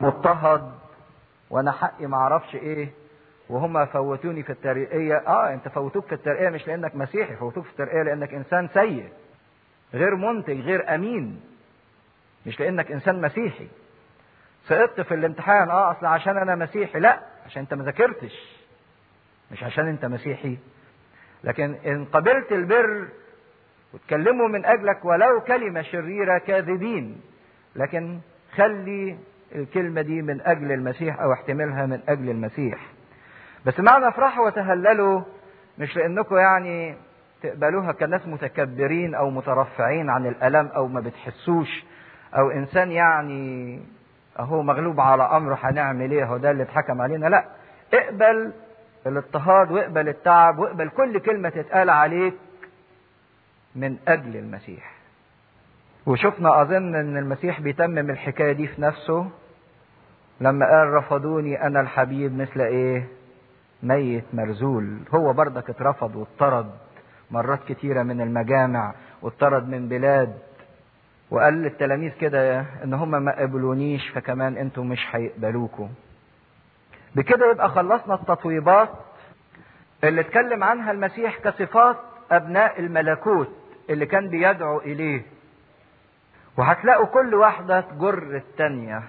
مضطهد وأنا حقي ما أعرفش إيه وهم فوتوني في الترقية. آه انت فوتوك في الترقية مش لأنك مسيحي فوتوك في الترقية لأنك إنسان سيء غير منتج غير أمين مش لأنك إنسان مسيحي. سقطت في الامتحان آه أصل عشان أنا مسيحي. لا عشان أنت ما ذاكرتش مش عشان أنت مسيحي. لكن إن قبلت البر وتكلموا من أجلك ولو كلمة شريرة كاذبين لكن خلي الكلمة دي من أجل المسيح أو احتملها من أجل المسيح. بس معنى افرحوا وتهللوا مش لأنكم يعني تقبلوها كناس متكبرين أو مترفعين عن الألم أو ما بتحسوش أو إنسان يعني أهو مغلوب على امره هنعمل إيه هو ده اللي اتحكم علينا. لا اقبل الاضطهاد واقبل التعب واقبل كل كلمة تتقال عليك من أجل المسيح. وشفنا أظن إن المسيح بيتمم الحكاية دي في نفسه. لما قال رفضوني أنا الحبيب مثل إيه؟ ميت مرزول. هو برضك اترفض واطرد مرات كتيرة من المجامع واطرد من بلاد. وقال للتلاميذ كده إن هم ما قبلونيش فكمان أنتم مش هيقبلوكم بكده يبقى خلصنا التطويبات اللي اتكلم عنها المسيح كصفات أبناء الملكوت اللي كان بيدعو إليه. وهتلاقوا كل واحدة تجر التانية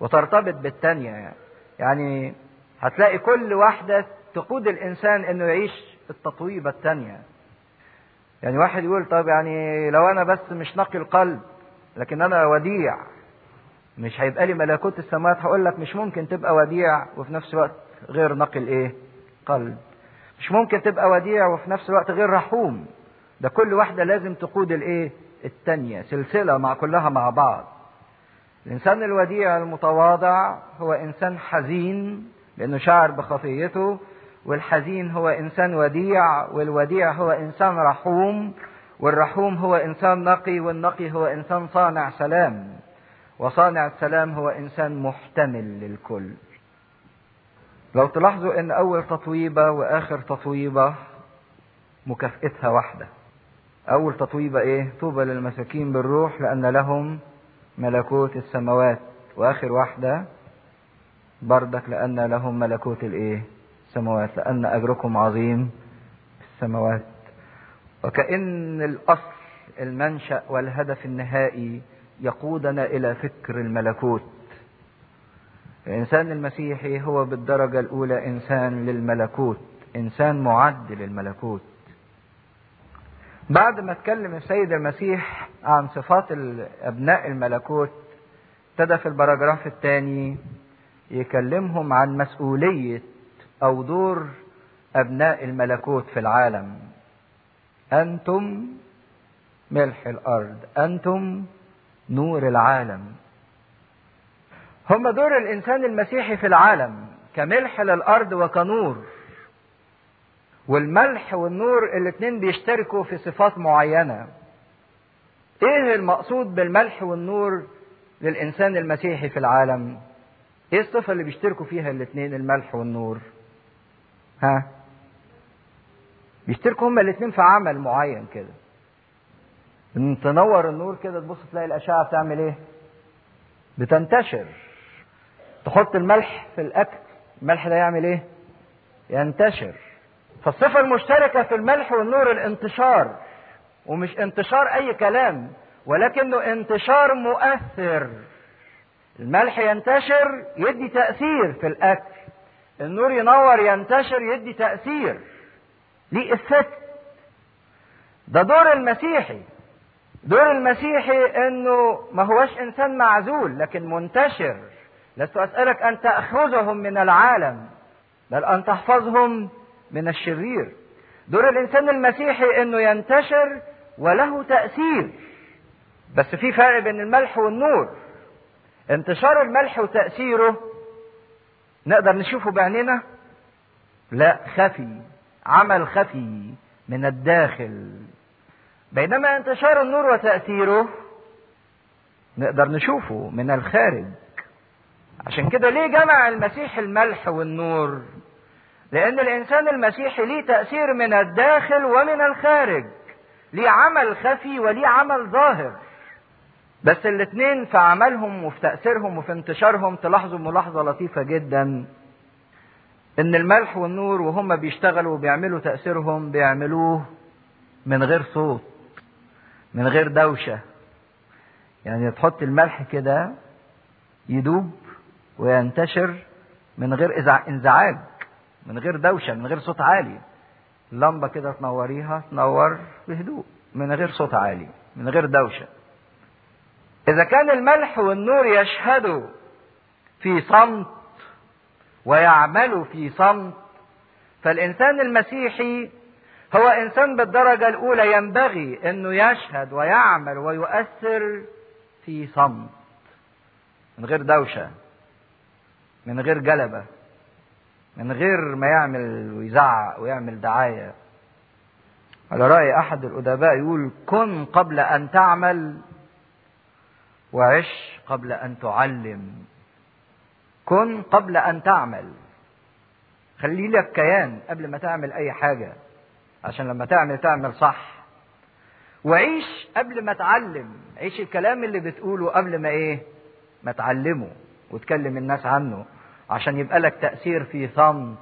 وترتبط بالتانية. يعني هتلاقي كل واحدة تقود الإنسان إنه يعيش التطويبة التانية. يعني واحد يقول طب يعني لو أنا بس مش نقي القلب لكن أنا وديع مش هيبقى لي ملكوت السماوات هقول لك مش ممكن تبقى وديع وفي نفس الوقت غير نقي الإيه؟ قلب. مش ممكن تبقى وديع وفي نفس الوقت غير رحوم. ده كل واحدة لازم تقود الإيه؟ التانية سلسلة مع كلها مع بعض. الإنسان الوديع المتواضع هو إنسان حزين لأنه شعر بخطيته والحزين هو إنسان وديع والوديع هو إنسان رحوم والرحوم هو إنسان نقي والنقي هو إنسان صانع سلام. وصانع السلام هو إنسان محتمل للكل. لو تلاحظوا إن أول تطويبة وآخر تطويبة مكافئتها واحدة. أول تطويبة إيه؟ طوبى للمساكين بالروح لأن لهم ملكوت السماوات. وآخر واحدة بردك لأن لهم ملكوت الإيه؟ السماوات. لأن أجركم عظيم في السماوات. وكأن الأصل المنشأ والهدف النهائي يقودنا إلى فكر الملكوت. الإنسان المسيحي هو بالدرجة الأولى إنسان للملكوت إنسان معد للملكوت. بعد ما اتكلم السيد المسيح عن صفات أبناء الملكوت ابتدى في البراجراف الثاني يكلمهم عن مسؤولية أو دور أبناء الملكوت في العالم. أنتم ملح الأرض أنتم نور العالم. هم دور الإنسان المسيحي في العالم كملح للأرض وكنور. والملح والنور الاثنين بيشتركوا في صفات معينة. إيه المقصود بالملح والنور للإنسان المسيحي في العالم؟ إيه الصفة اللي بيشتركوا فيها الاثنين الملح والنور؟ ها؟ بيشتركوا هما الاثنين في عمل معين كده. ان تنور النور كده تبص تلاقي الأشعة بتعمل إيه؟ بتنتشر. تحط الملح في الأكل الملح ده يعمل إيه؟ ينتشر. فالصفة المشتركة في الملح والنور الانتشار ومش انتشار أي كلام ولكنه انتشار مؤثر. الملح ينتشر يدي تأثير في الأكل النور ينور ينتشر يدي تأثير ليه افكت ده دور المسيحي دور المسيحي إنه ما هوش إنسان معزول لكن منتشر. لست أسألك أن تأخذهم من العالم بل أن تحفظهم من الشرير. دور الإنسان المسيحي أنه ينتشر وله تأثير. بس في فرق بين الملح والنور. انتشار الملح وتأثيره نقدر نشوفه بعيننا لا خفي عمل خفي من الداخل. بينما انتشار النور وتأثيره نقدر نشوفه من الخارج. عشان كده ليه جمع المسيح الملح والنور؟ لأن الإنسان المسيحي ليه تأثير من الداخل ومن الخارج. ليه عمل خفي وليه عمل ظاهر. بس الاثنين في عملهم وفي تأثيرهم وفي انتشارهم تلاحظوا ملاحظة لطيفة جدا. إن الملح والنور وهم بيشتغلوا وبيعملوا تأثيرهم بيعملوه من غير صوت من غير دوشة. يعني تحط الملح كده يدوب وينتشر من غير انزعاج. من غير دوشة من غير صوت عالي. اللمبة كده تنوريها تنور بهدوء من غير صوت عالي من غير دوشة. إذا كان الملح والنور يشهدوا في صمت ويعملوا في صمت فالإنسان المسيحي هو إنسان بالدرجة الأولى ينبغي أنه يشهد ويعمل ويؤثر في صمت من غير دوشة من غير جلبة. من غير ما يعمل ويزعق ويعمل دعاية. على رأي أحد الأدباء يقول كن قبل أن تعمل وعش قبل أن تعلم. كن قبل أن تعمل. خلي لك كيان قبل ما تعمل أي حاجة. عشان لما تعمل تعمل صح. وعيش قبل ما تعلم. عيش الكلام اللي بتقوله قبل ما إيه؟ ما تعلمه. وتكلم الناس عنه. عشان يبقى لك تأثير في صمت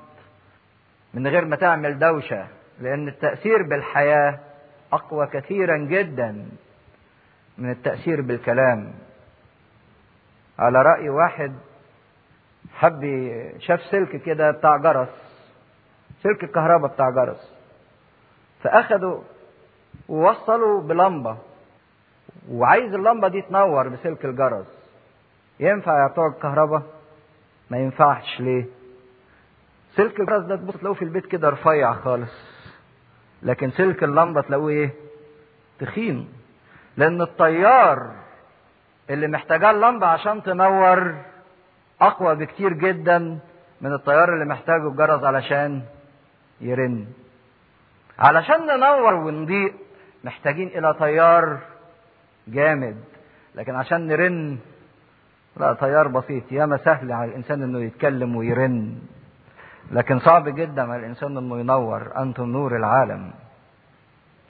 من غير ما تعمل دوشة لأن التأثير بالحياة أقوى كثيرا جدا من التأثير بالكلام. على رأي واحد حب شاف سلك كده بتاع جرس سلك الكهرباء بتاع جرس فأخده ووصله بلمبة وعايز اللمبة دي تنور بسلك الجرس. ينفع يا بتوع الكهرباء ما ينفعش ليه؟ سلك الجرس ده تبص تلاقوه في البيت كده رفيع خالص. لكن سلك اللمبة تلاقوه إيه؟ تخين. لأن التيار اللي محتاجاه اللمبة عشان تنور أقوى بكتير جدا من التيار اللي محتاجه الجرس علشان يرن. علشان ننور ونضيء محتاجين إلى تيار جامد. لكن عشان نرن لا تيار بسيط. ياما سهل على الإنسان إنه يتكلم ويرن. لكن صعب جدا على الإنسان إنه ينور. أنتم نور العالم.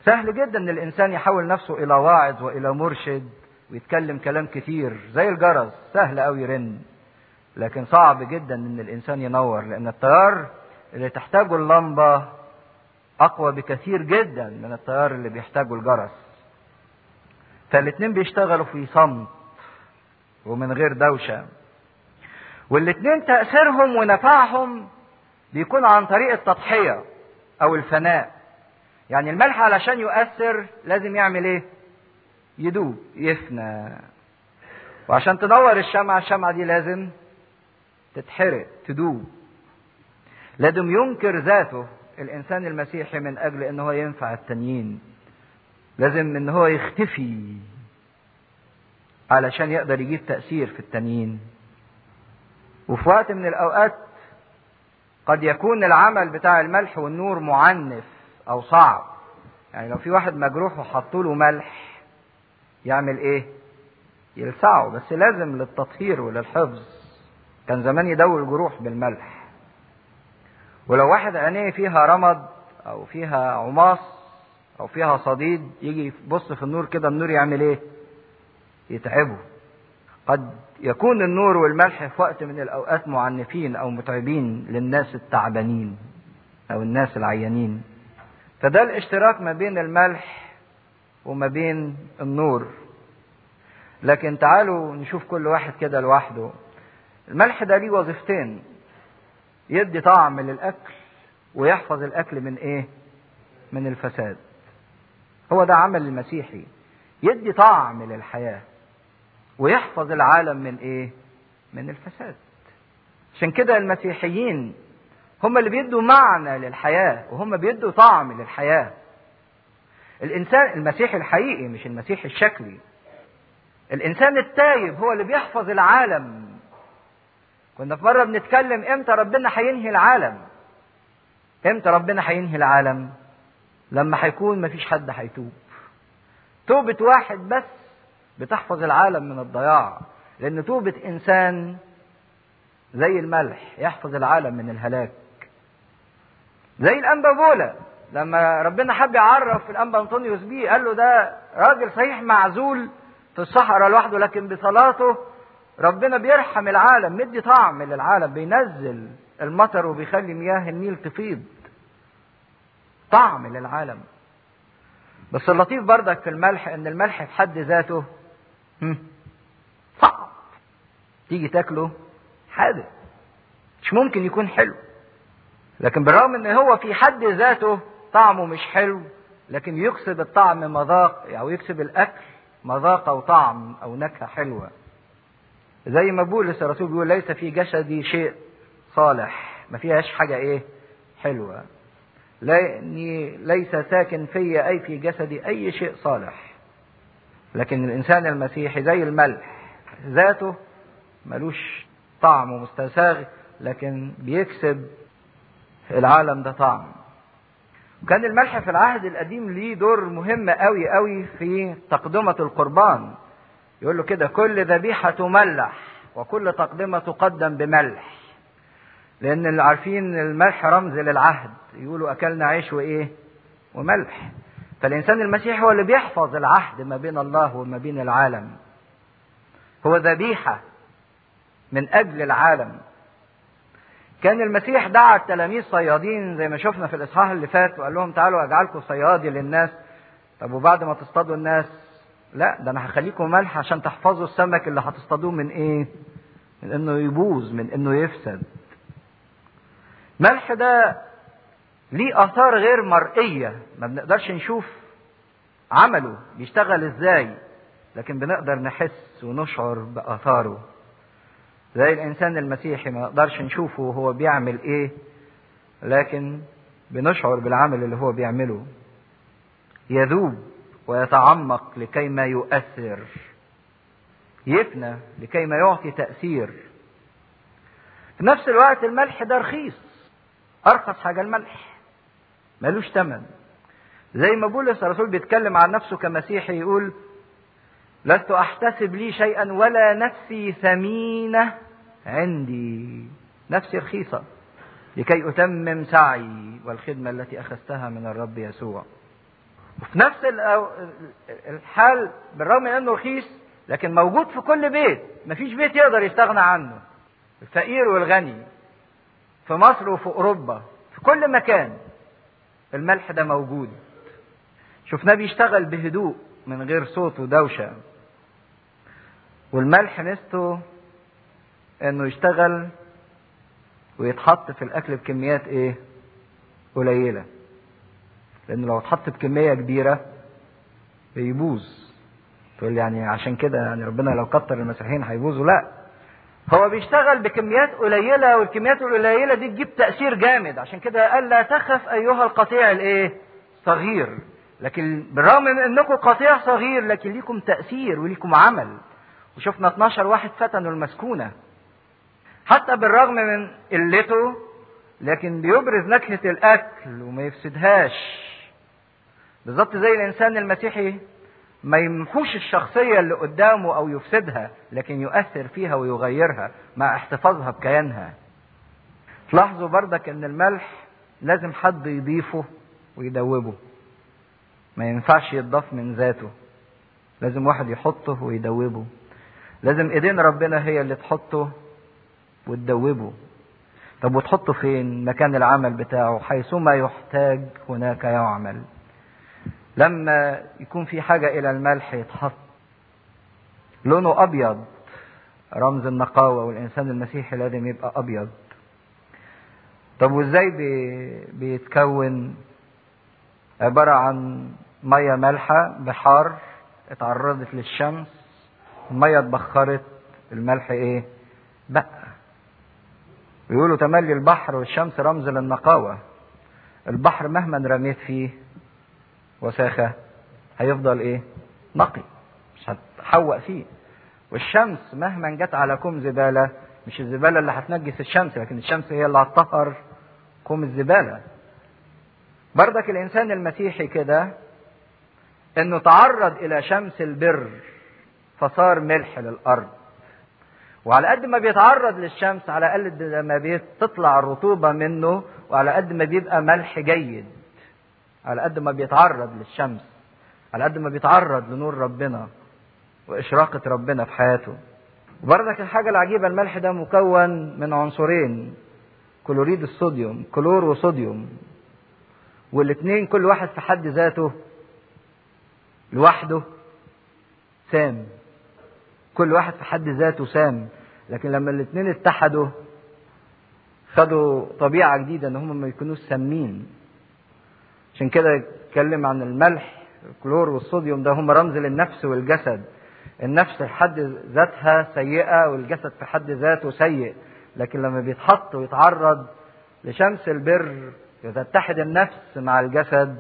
سهل جدا إن الإنسان يحول نفسه إلى واعظ وإلى مرشد ويتكلم كلام كتير زي الجرس. سهل قوي يرن. لكن صعب جدا إن الإنسان ينور لأن التيار اللي تحتاجه اللمبة أقوى بكثير جدا من التيار اللي بيحتاجه الجرس. فالاتنين بيشتغلوا في صمت. ومن غير دوشة. والاتنين تأثيرهم ونفعهم بيكون عن طريق التضحية أو الفناء. يعني الملح علشان يؤثر لازم يعمل إيه؟ يدوب يفنى. وعشان تنور الشمعة الشمعة دي لازم تتحرق تدوب. لازم ينكر ذاته الإنسان المسيحي من أجل إن هو ينفع التانيين لازم إن هو يختفي. علشان يقدر يجيب تأثير في التانيين. وفي وقت من الأوقات قد يكون العمل بتاع الملح والنور معنف أو صعب. يعني لو في واحد مجروح وحطوا له ملح يعمل إيه؟ يلسعه. بس لازم للتطهير وللحفظ. كان زمان يدوي الجروح بالملح. ولو واحد عينيه فيها رمد أو فيها عماص أو فيها صديد يجي يبص في النور كده النور يعمل إيه؟ يتعبه. قد يكون النور والملح في وقت من الأوقات معنفين أو متعبين للناس التعبانين أو الناس العيانين. فده الاشتراك ما بين الملح وما بين النور. لكن تعالوا نشوف كل واحد كده لوحده. الملح ده ليه وظيفتين. يدي طعم للأكل ويحفظ الأكل من إيه؟ من الفساد. هو ده عمل المسيحي. يدي طعم للحياة. ويحفظ العالم من إيه؟ من الفساد. عشان كده المسيحيين هم اللي بيدوا معنى للحياة وهم بيدوا طعم للحياة. الإنسان المسيحي الحقيقي مش المسيحي الشكلي. الإنسان التايب هو اللي بيحفظ العالم. كنا في مرة بنتكلم إمتى ربنا هينهي العالم؟ إمتى ربنا هينهي العالم؟ لما هيكون مفيش حد هيتوب. توبة واحد بس بتحفظ العالم من الضياع. لأن توبة إنسان زي الملح يحفظ العالم من الهلاك. زي الأنبا بولا لما ربنا حب يعرف الأنبا أنطونيوس بيه قال له ده راجل صحيح معزول في الصحراء لوحده لكن بصلاته ربنا بيرحم العالم مدي طعم للعالم بينزل المطر وبيخلي مياه النيل تفيض. طعم للعالم. بس اللطيف بردك في الملح إن الملح في حد ذاته صعب تيجي تاكله حادق. مش ممكن يكون حلو. لكن بالرغم إن هو في حد ذاته طعمه مش حلو لكن يكسب الطعم مذاق أو يكسب الأكل مذاق أو طعم أو نكهة حلوة. زي ما بولس الرسول بيقول ليس في جسدي شيء صالح. ما فيهاش حاجة إيه؟ حلوة. لأني ليس ساكن في أي في جسدي أي شيء صالح. لكن الإنسان المسيحي زي الملح ذاته ملوش طعم ومستساغ لكن بيكسب العالم ده طعم. وكان الملح في العهد القديم ليه دور مهم قوي قوي في تقدمة القربان. يقول له كده كل ذبيحة تملح وكل تقدمة تقدم بملح. لأن اللي عارفين الملح رمز للعهد. يقولوا أكلنا عيش وإيه؟ وملح. فالإنسان المسيحي هو اللي بيحفظ العهد ما بين الله وما بين العالم. هو ذبيحة من أجل العالم. كان المسيح دعا التلاميذ صيادين زي ما شفنا في الإصحاح اللي فات وقال لهم تعالوا أجعلكم صيادي للناس. طب وبعد ما تصطادوا الناس؟ لا ده أنا هخليكم ملح عشان تحفظوا السمك اللي هتصطادوه من إيه؟ من إنه يبوظ من إنه يفسد. ملح ده ليه آثار غير مرئية؟ ما بنقدرش نشوف عمله بيشتغل إزاي لكن بنقدر نحس ونشعر بآثاره. زي الإنسان المسيحي ما نقدرش نشوفه وهو بيعمل إيه لكن بنشعر بالعمل اللي هو بيعمله. يذوب ويتعمق لكي ما يؤثر. يفنى لكي ما يعطي تأثير. في نفس الوقت الملح ده رخيص أرخص حاجة الملح. ملوش ثمن زي ما بولس الرسول بيتكلم عن نفسه كمسيحي يقول لست أحتسب لي شيئا ولا نفسي ثمينة عندي. نفسي رخيصة. لكي أتمم سعي والخدمة التي أخذتها من الرب يسوع. وفي نفس الحال بالرغم من أنه رخيص لكن موجود في كل بيت. مفيش بيت يقدر يستغنى عنه. الفقير والغني. في مصر وفي أوروبا. في كل مكان. الملح ده موجود. شفناه بيشتغل بهدوء من غير صوت ودوشة. والملح ميزته إنه يشتغل ويتحط في الأكل بكميات إيه؟ قليلة. لأنه لو اتحط بكمية كبيرة بيبوظ. تقول يعني عشان كده يعني ربنا لو كتر المسيحيين هيبوظوا. لا. هو بيشتغل بكميات قليلة والكميات القليلة دي تجيب تأثير جامد. عشان كده قال لا تخف أيها القطيع الإيه؟ صغير. لكن بالرغم من إنكم قطيع صغير لكن ليكم تأثير وليكم عمل. وشفنا 12 واحد فتنوا المسكونة. حتى بالرغم من قلته لكن بيبرز نكهة الأكل وما يفسدهاش. بالظبط زي الإنسان المسيحي ما يمحوش الشخصية اللي قدامه أو يفسدها لكن يؤثر فيها ويغيرها مع احتفاظها بكيانها. تلاحظوا بردك إن الملح لازم حد يضيفه ويدوبه. ما ينفعش يتضاف من ذاته. لازم واحد يحطه ويدوبه. لازم إيدين ربنا هي اللي تحطه وتدوبه. طب وتحطه فين؟ مكان العمل بتاعه. حيثما يحتاج هناك يعمل. لما يكون في حاجة إلى الملح يتحط. لونه أبيض. رمز النقاوة والإنسان المسيحي لازم يبقى أبيض. طب وإزاي بي بيتكون؟ عبارة عن مية مالحة بحار اتعرضت للشمس. المية اتبخرت. الملح إيه؟ بقى. بيقولوا تملي البحر والشمس رمز للنقاوة. البحر مهما رميت فيه وساخة هيفضل إيه؟ نقي مش هتحوق فيه. والشمس مهما جت على كوم زبالة مش الزبالة اللي هتنجس الشمس لكن الشمس هي اللي هتطهر كوم الزبالة. بردك الإنسان المسيحي كده إنه تعرض إلى شمس البر فصار ملح للأرض. وعلى قد ما بيتعرض للشمس على قد ما بتطلع الرطوبة منه وعلى قد ما بيبقى ملح جيد. على قد ما بيتعرض للشمس على قد ما بيتعرض لنور ربنا وإشراقة ربنا في حياته. وبرضك الحاجة العجيبة الملح ده مكون من عنصرين كلوريد الصوديوم كلور وصوديوم والاثنين كل واحد في حد ذاته لوحده سام. كل واحد في حد ذاته سام. لكن لما الاثنين اتحدوا خدوا طبيعة جديدة إن هم ما يكونوش سامين. عشان كده اتكلم عن الملح الكلور والصوديوم ده هم رمز للنفس والجسد. النفس في حد ذاتها سيئة والجسد في حد ذاته سيء لكن لما بيتحط ويتعرض لشمس البر تتحد النفس مع الجسد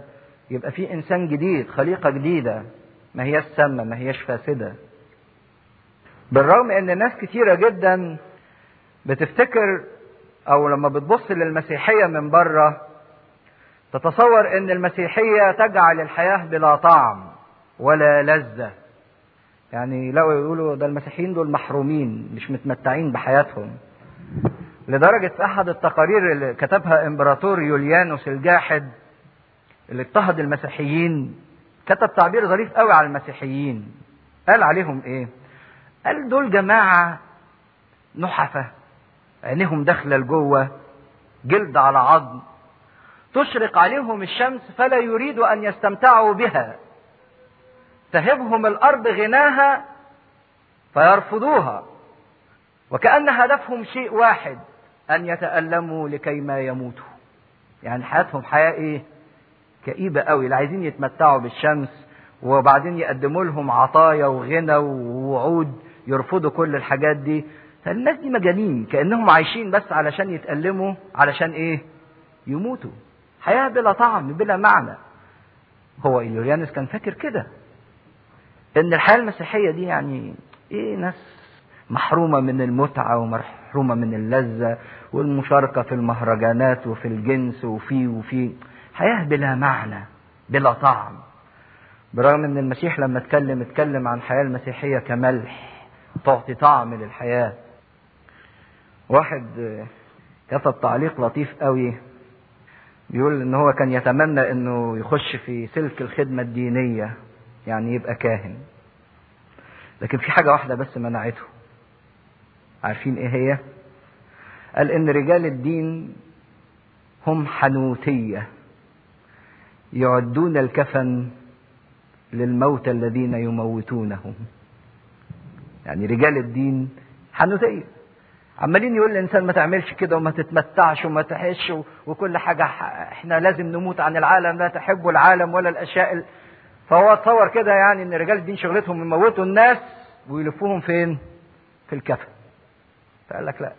يبقى في إنسان جديد خليقة جديدة. ما هياش سامة ما هياش فاسدة. بالرغم إن ناس كتيرة جدا بتفتكر أو لما بتبص للمسيحية من بره تتصور إن المسيحية تجعل الحياة بلا طعم ولا لذة. يعني لو يقولوا ده المسيحيين دول محرومين مش متمتعين بحياتهم. لدرجة أحد التقارير اللي كتبها إمبراطور يوليانوس الجاحد اللي اضطهد المسيحيين كتب تعبير ظريف قوي على المسيحيين. قال عليهم إيه؟ قال دول جماعة نحفة عينيهم داخلة لجوه جلد على عظم تشرق عليهم الشمس فلا يريدوا أن يستمتعوا بها. تهبهم الأرض غناها فيرفضوها. وكأن هدفهم شيء واحد أن يتألموا لكي ما يموتوا. يعني حياتهم حياة إيه؟ كئيبة قوي. لا عايزين يتمتعوا بالشمس وبعدين يقدموا لهم عطايا وغنى ووعود يرفضوا كل الحاجات دي. فالناس دي مجانين كأنهم عايشين بس علشان يتألموا علشان إيه؟ يموتوا. حياة بلا طعم بلا معنى. هو إليوريانس كان فاكر كده. إن الحياة المسيحية دي يعني إيه ناس محرومة من المتعة ومحرومة من اللذة والمشاركة في المهرجانات وفي الجنس وفي وفي. حياة بلا معنى بلا طعم. برغم إن المسيح لما اتكلم اتكلم عن الحياة المسيحية كملح تعطي طعم للحياة. واحد كتب تعليق لطيف قوي. بيقول إن هو كان يتمنى إنه يخش في سلك الخدمة الدينية يعني يبقى كاهن. لكن في حاجة واحدة بس منعته. عارفين إيه هي؟ قال إن رجال الدين هم حنوتية يعدون الكفن للموتى الذين يموتونهم. يعني رجال الدين حنوتية. عمالين يقول الإنسان ما تعملش كده وما تتمتعش وما تحش وكل حاجة إحنا لازم نموت عن العالم لا تحبوا العالم ولا الأشياء ال... فهو تصور كده يعني إن رجال الدين شغلتهم يموتوا الناس ويلفوهم فين؟ في الكفن. فقال لك لا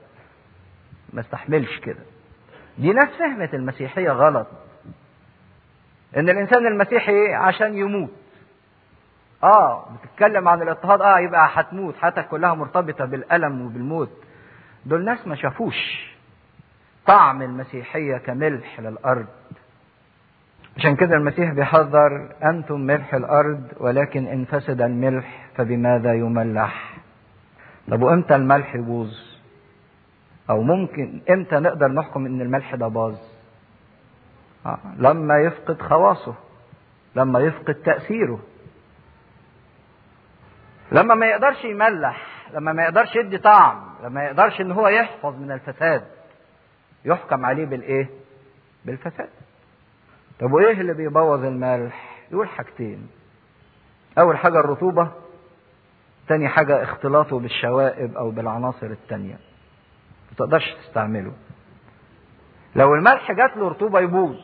ما استحملش كده. دي ناس فهمت المسيحية غلط. إن الإنسان المسيحي عشان يموت. آه بتتكلم عن الاضطهاد آه يبقى هتموت حياتك كلها مرتبطة بالألم وبالموت. دول ناس ما شافوش طعم المسيحية كملح للأرض. عشان كده المسيح بيحذر أنتم ملح الأرض ولكن إن فسد الملح فبماذا يملح؟ طب وإمتى الملح يبوظ؟ أو ممكن إمتى نقدر نحكم إن الملح ده باظ؟ آه. لما يفقد خواصه لما يفقد تأثيره. لما ما يقدرش يملح لما ما يقدرش يدي طعم لما ما يقدرش إن هو يحفظ من الفساد يحكم عليه بالإيه؟ بالفساد. طب وإيه اللي بيبوظ الملح؟ يقول حاجتين. أول حاجة الرطوبة تاني حاجة اختلاطه بالشوائب أو بالعناصر التانية. ما تقدرش تستعمله. لو الملح جات له رطوبة يبوظ.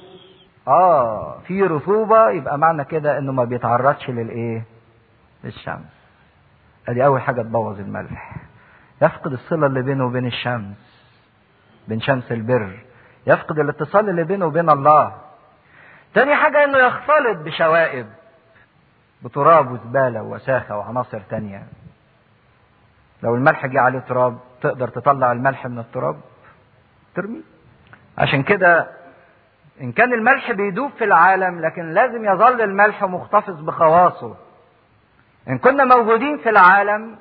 آه في رطوبة يبقى معنى كده إنه ما بيتعرضش للإيه؟ للشمس. ادي اول حاجة تبوظ الملح. يفقد الصلة اللي بينه وبين الشمس بين شمس البر. يفقد الاتصال اللي بينه وبين الله. تاني حاجة انه يختلط بشوائب بتراب وزبالة ووساخة وعناصر تانية. لو الملح جه عليه تراب تقدر تطلع الملح من التراب؟ ترميه عشان كده إن كان الملح بيدوب في العالم لكن لازم يظل الملح محتفظ بخواصه. إن كنا موجودين في العالم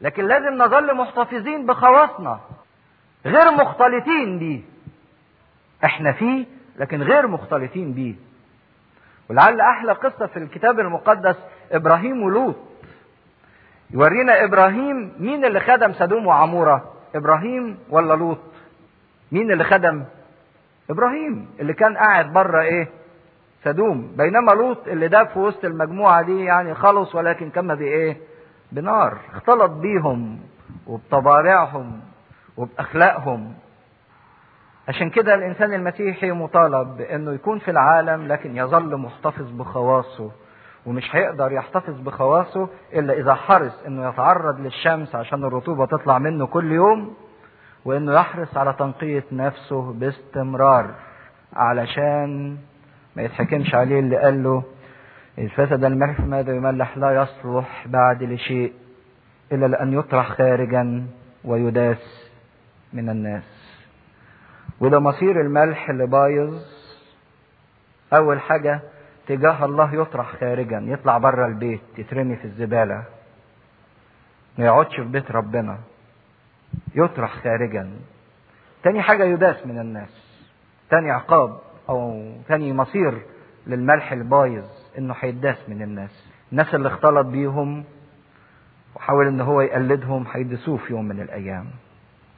لكن لازم نظل محتفظين بخواصنا. غير مختلطين بيه. إحنا فيه لكن غير مختلطين بيه. ولعل أحلى قصة في الكتاب المقدس إبراهيم ولوط. يورينا إبراهيم مين اللي خدم سدوم وعمورة؟ إبراهيم ولا لوط؟ مين اللي خدم؟ إبراهيم اللي كان قاعد بره إيه؟ سدوم. بينما لوط اللي ده في وسط المجموعة دي يعني خلص ولكن كما بايه بنار. اختلط بيهم وبطبائعهم وبأخلاقهم. عشان كده الإنسان المسيحي مطالب بأنه يكون في العالم لكن يظل محتفظ بخواصه ومش هيقدر يحتفظ بخواصه إلا إذا حرص إنه يتعرض للشمس عشان الرطوبة تطلع منه كل يوم وإنه يحرص على تنقية نفسه باستمرار علشان ما يتحكمش عليه اللي قال له الفسد الملح ماذا يملح؟ لا يصلح بعد لشيء إلا لأن يطرح خارجا ويداس من الناس. وده مصير الملح اللي بايظ أول حاجة تجاه الله يطرح خارجا يطلع بره البيت يترمي في الزبالة. ما يقعدش في بيت ربنا. يطرح خارجا. تاني حاجة يداس من الناس. تاني عقاب. أو تاني مصير للملح البايظ إنه هيداس من الناس. الناس اللي اختلط بيهم وحاول إن هو يقلدهم هيدسوه في يوم من الأيام.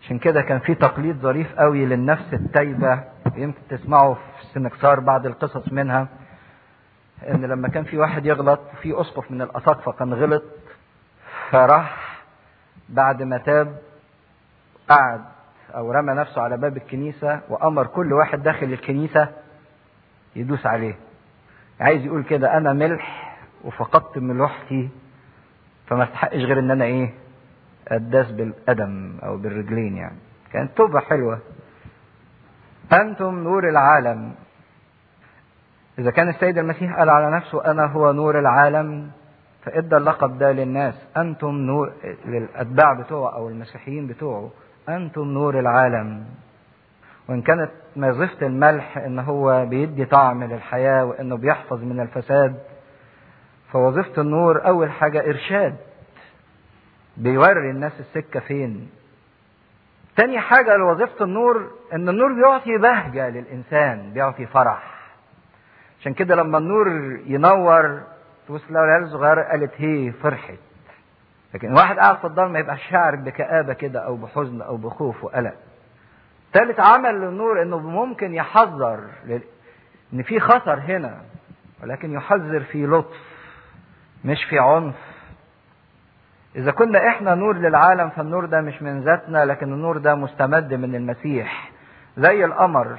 عشان كده كان في تقليد ظريف قوي للنفس التايبة. يمكن تسمعوا في السنكسار بعض القصص منها إن لما كان في واحد يغلط في أسقف من الاساقفه كان غلط فراح بعد ما تاب قعد أو رمى نفسه على باب الكنيسة وأمر كل واحد داخل الكنيسة يدوس عليه. عايز يقول كده أنا ملح وفقدت ملوحتي فما استحقش غير إن أنا إيه أداس بالقدم أو بالرجلين يعني. كانت توبة حلوة. أنتم نور العالم. إذا كان السيد المسيح قال على نفسه أنا هو نور العالم فإدى اللقب ده للناس. أنتم نور للأتباع بتوعه أو المسيحيين بتوعه. أنتم نور العالم. وإن كانت وظيفة الملح إن هو بيدي طعم للحياة وإنه بيحفظ من الفساد فوظيفة النور أول حاجة إرشاد بيوري الناس السكة فين. تاني حاجة لوظيفة النور إن النور بيعطي بهجة للإنسان بيعطي فرح. عشان كده لما النور ينور تبص لو العيال الصغيره قالت هي فرحت. لكن واحد قاعد في الضلمه يبقى شاعر بكآبة كده أو بحزن أو بخوف وقلق ثالث عمل للنور إنه ممكن يحذر إن في خطر هنا ولكن يحذر في لطف مش في عنف. إذا كنا إحنا نور للعالم فالنور ده مش من ذاتنا لكن النور ده مستمد من المسيح. زي القمر.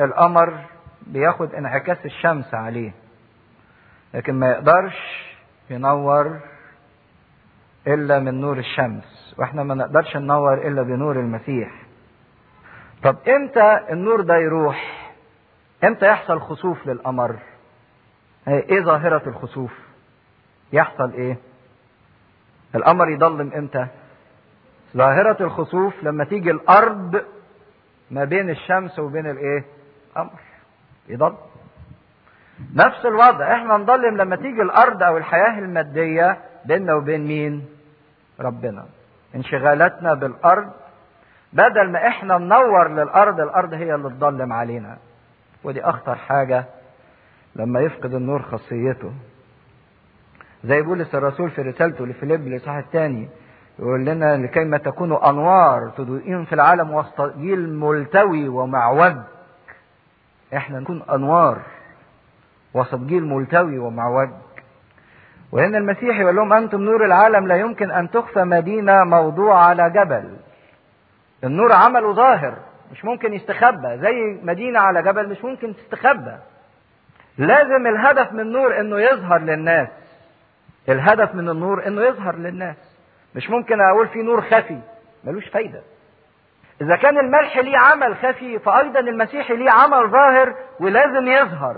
القمر بياخد انعكاس الشمس عليه لكن ما يقدرش ينور إلا من نور الشمس وإحنا ما نقدرش ننور إلا بنور المسيح. طب إمتى النور ده يروح؟ إمتى يحصل خسوف للقمر؟ إيه ظاهرة الخسوف؟ يحصل إيه؟ القمر يضلم إمتى؟ ظاهرة الخسوف لما تيجي الأرض ما بين الشمس وبين الإيه؟ قمر يضل. نفس الوضع إحنا نضلم لما تيجي الأرض أو الحياة المادية بيننا وبين مين؟ ربنا. انشغالاتنا بالأرض بدل ما إحنا ننور للأرض الأرض هي اللي تضلم علينا. ودي أخطر حاجة لما يفقد النور خاصيته. زي بولس الرسول في رسالته لفيليب الإصحاح الثاني يقول لنا لكيما تكونوا أنوار تضيئون في العالم وسط جيل ملتوي ومعوج. إحنا نكون أنوار وسط جيل ملتوي ومعوج. وهنا المسيح يقول لهم أنتم نور العالم لا يمكن أن تخفى مدينه موضوع على جبل. النور عمله ظاهر مش ممكن يستخبى. زي مدينة على جبل مش ممكن تستخبى. لازم الهدف من النور إنه يظهر للناس. الهدف من النور إنه يظهر للناس. مش ممكن أقول في نور خفي ملوش فايدة. إذا كان الملح ليه عمل خفي فأيضا المسيح ليه عمل ظاهر ولازم يظهر.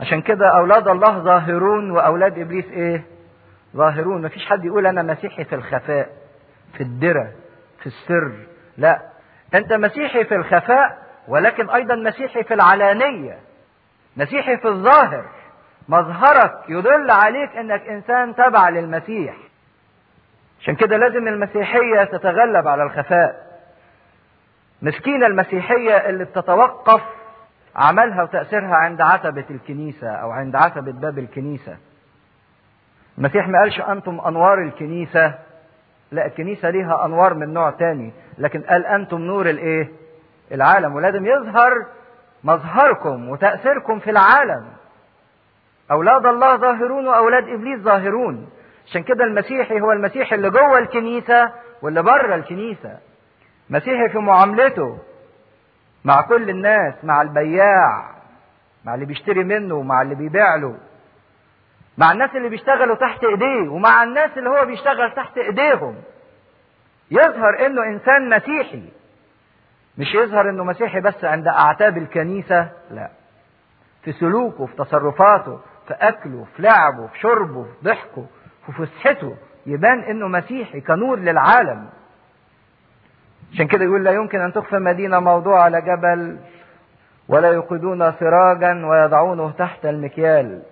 عشان كده أولاد الله ظاهرون وأولاد إبليس إيه؟ ظاهرون، مفيش حد يقول أنا مسيحي في الخفاء، في الدرة، في السر، لا. أنت مسيحي في الخفاء ولكن أيضا مسيحي في العلانية. مسيحي في الظاهر. مظهرك يدل عليك أنك إنسان تبع للمسيح. عشان كده لازم المسيحية تتغلب على الخفاء. مسكينة المسيحية اللي بتتوقف عملها وتأثيرها عند عتبة الكنيسة أو عند عتبة باب الكنيسة. المسيح ما قالش أنتم أنوار الكنيسة. لا الكنيسة ليها أنوار من نوع تاني لكن قال أنتم نور الإيه؟ العالم. ولازم يظهر مظهركم وتأثيركم في العالم. أولاد الله ظاهرون وأولاد إبليس ظاهرون. عشان كده المسيحي هو المسيح اللي جوه الكنيسة واللي بره الكنيسة. مسيحي في معاملته. مع كل الناس مع البياع مع اللي بيشتري منه ومع اللي بيبيع له. مع الناس اللي بيشتغلوا تحت إيديه ومع الناس اللي هو بيشتغل تحت إيديهم. يظهر إنه إنسان مسيحي. مش يظهر إنه مسيحي بس عند أعتاب الكنيسة لا. في سلوكه في تصرفاته في أكله في لعبه في شربه في ضحكه في فسحته يبان إنه مسيحي كنور للعالم. عشان كده يقول لا يمكن أن تخفى مدينه موضوع على جبل ولا يوقدون سراجا ويضعونه تحت المكيال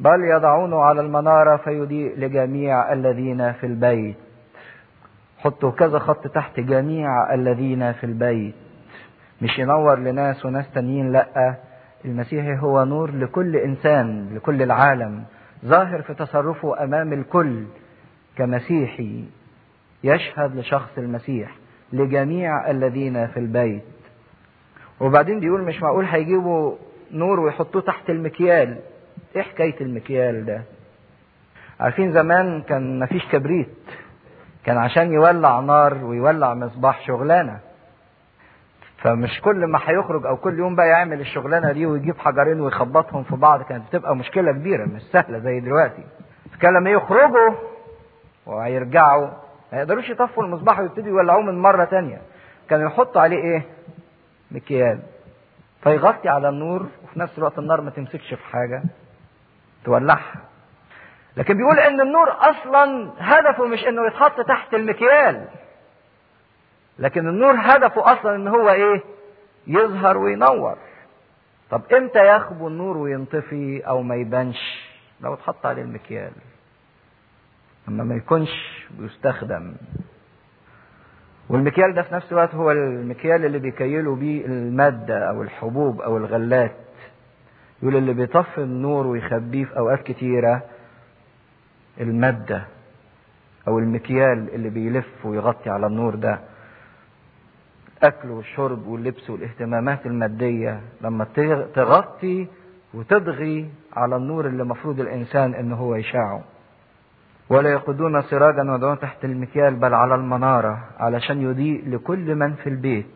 بل يضعونه على المنارة فيضيء لجميع الذين في البيت. حطوا كذا خط تحت جميع الذين في البيت. مش ينور لناس وناس تانيين لأ المسيحي هو نور لكل إنسان لكل العالم ظاهر في تصرفه أمام الكل كمسيحي يشهد لشخص المسيح. لجميع الذين في البيت. وبعدين بيقول مش معقول هيجيبوا نور ويحطوه تحت المكيال. إيه حكاية المكيال ده؟ عارفين زمان كان مفيش كبريت. كان عشان يولع نار ويولع مصباح شغلانة. فمش كل ما هيخرج أو كل يوم بقى يعمل الشغلانة دي ويجيب حجرين ويخبطهم في بعض كانت بتبقى مشكلة كبيرة مش سهلة زي دلوقتي. كان لما يخرجوا وهيرجعوا ما يقدروش يطفوا المصباح ويبتدوا يولعوه من مرة تانية. كانوا يحطوا عليه إيه؟ مكيال. فيغطي على النور وفي نفس الوقت النار ما تمسكش في حاجة تولعها. لكن بيقول إن النور أصلا هدفه مش إنه يتحط تحت المكيال. لكن النور هدفه أصلا إن هو إيه؟ يظهر وينور. طب إمتى يخبو النور وينطفي أو ما يبانش؟ لو اتحط عليه المكيال. أما ما يكونش بيستخدم والمكيال ده في نفس الوقت هو المكيال اللي بيكيلوا بيه المادة أو الحبوب أو الغلات يقول اللي بيطفي النور ويخبيه في أوقات كتيرة المادة أو المكيال اللي بيلف ويغطي على النور ده. الاكل والشرب واللبس والاهتمامات المادية لما تغطي وتضغي على النور اللي مفروض الإنسان إن هو يشعه. ولا يقودون سراجا ويضعون تحت المكيال بل على المنارة علشان يضيء لكل من في البيت.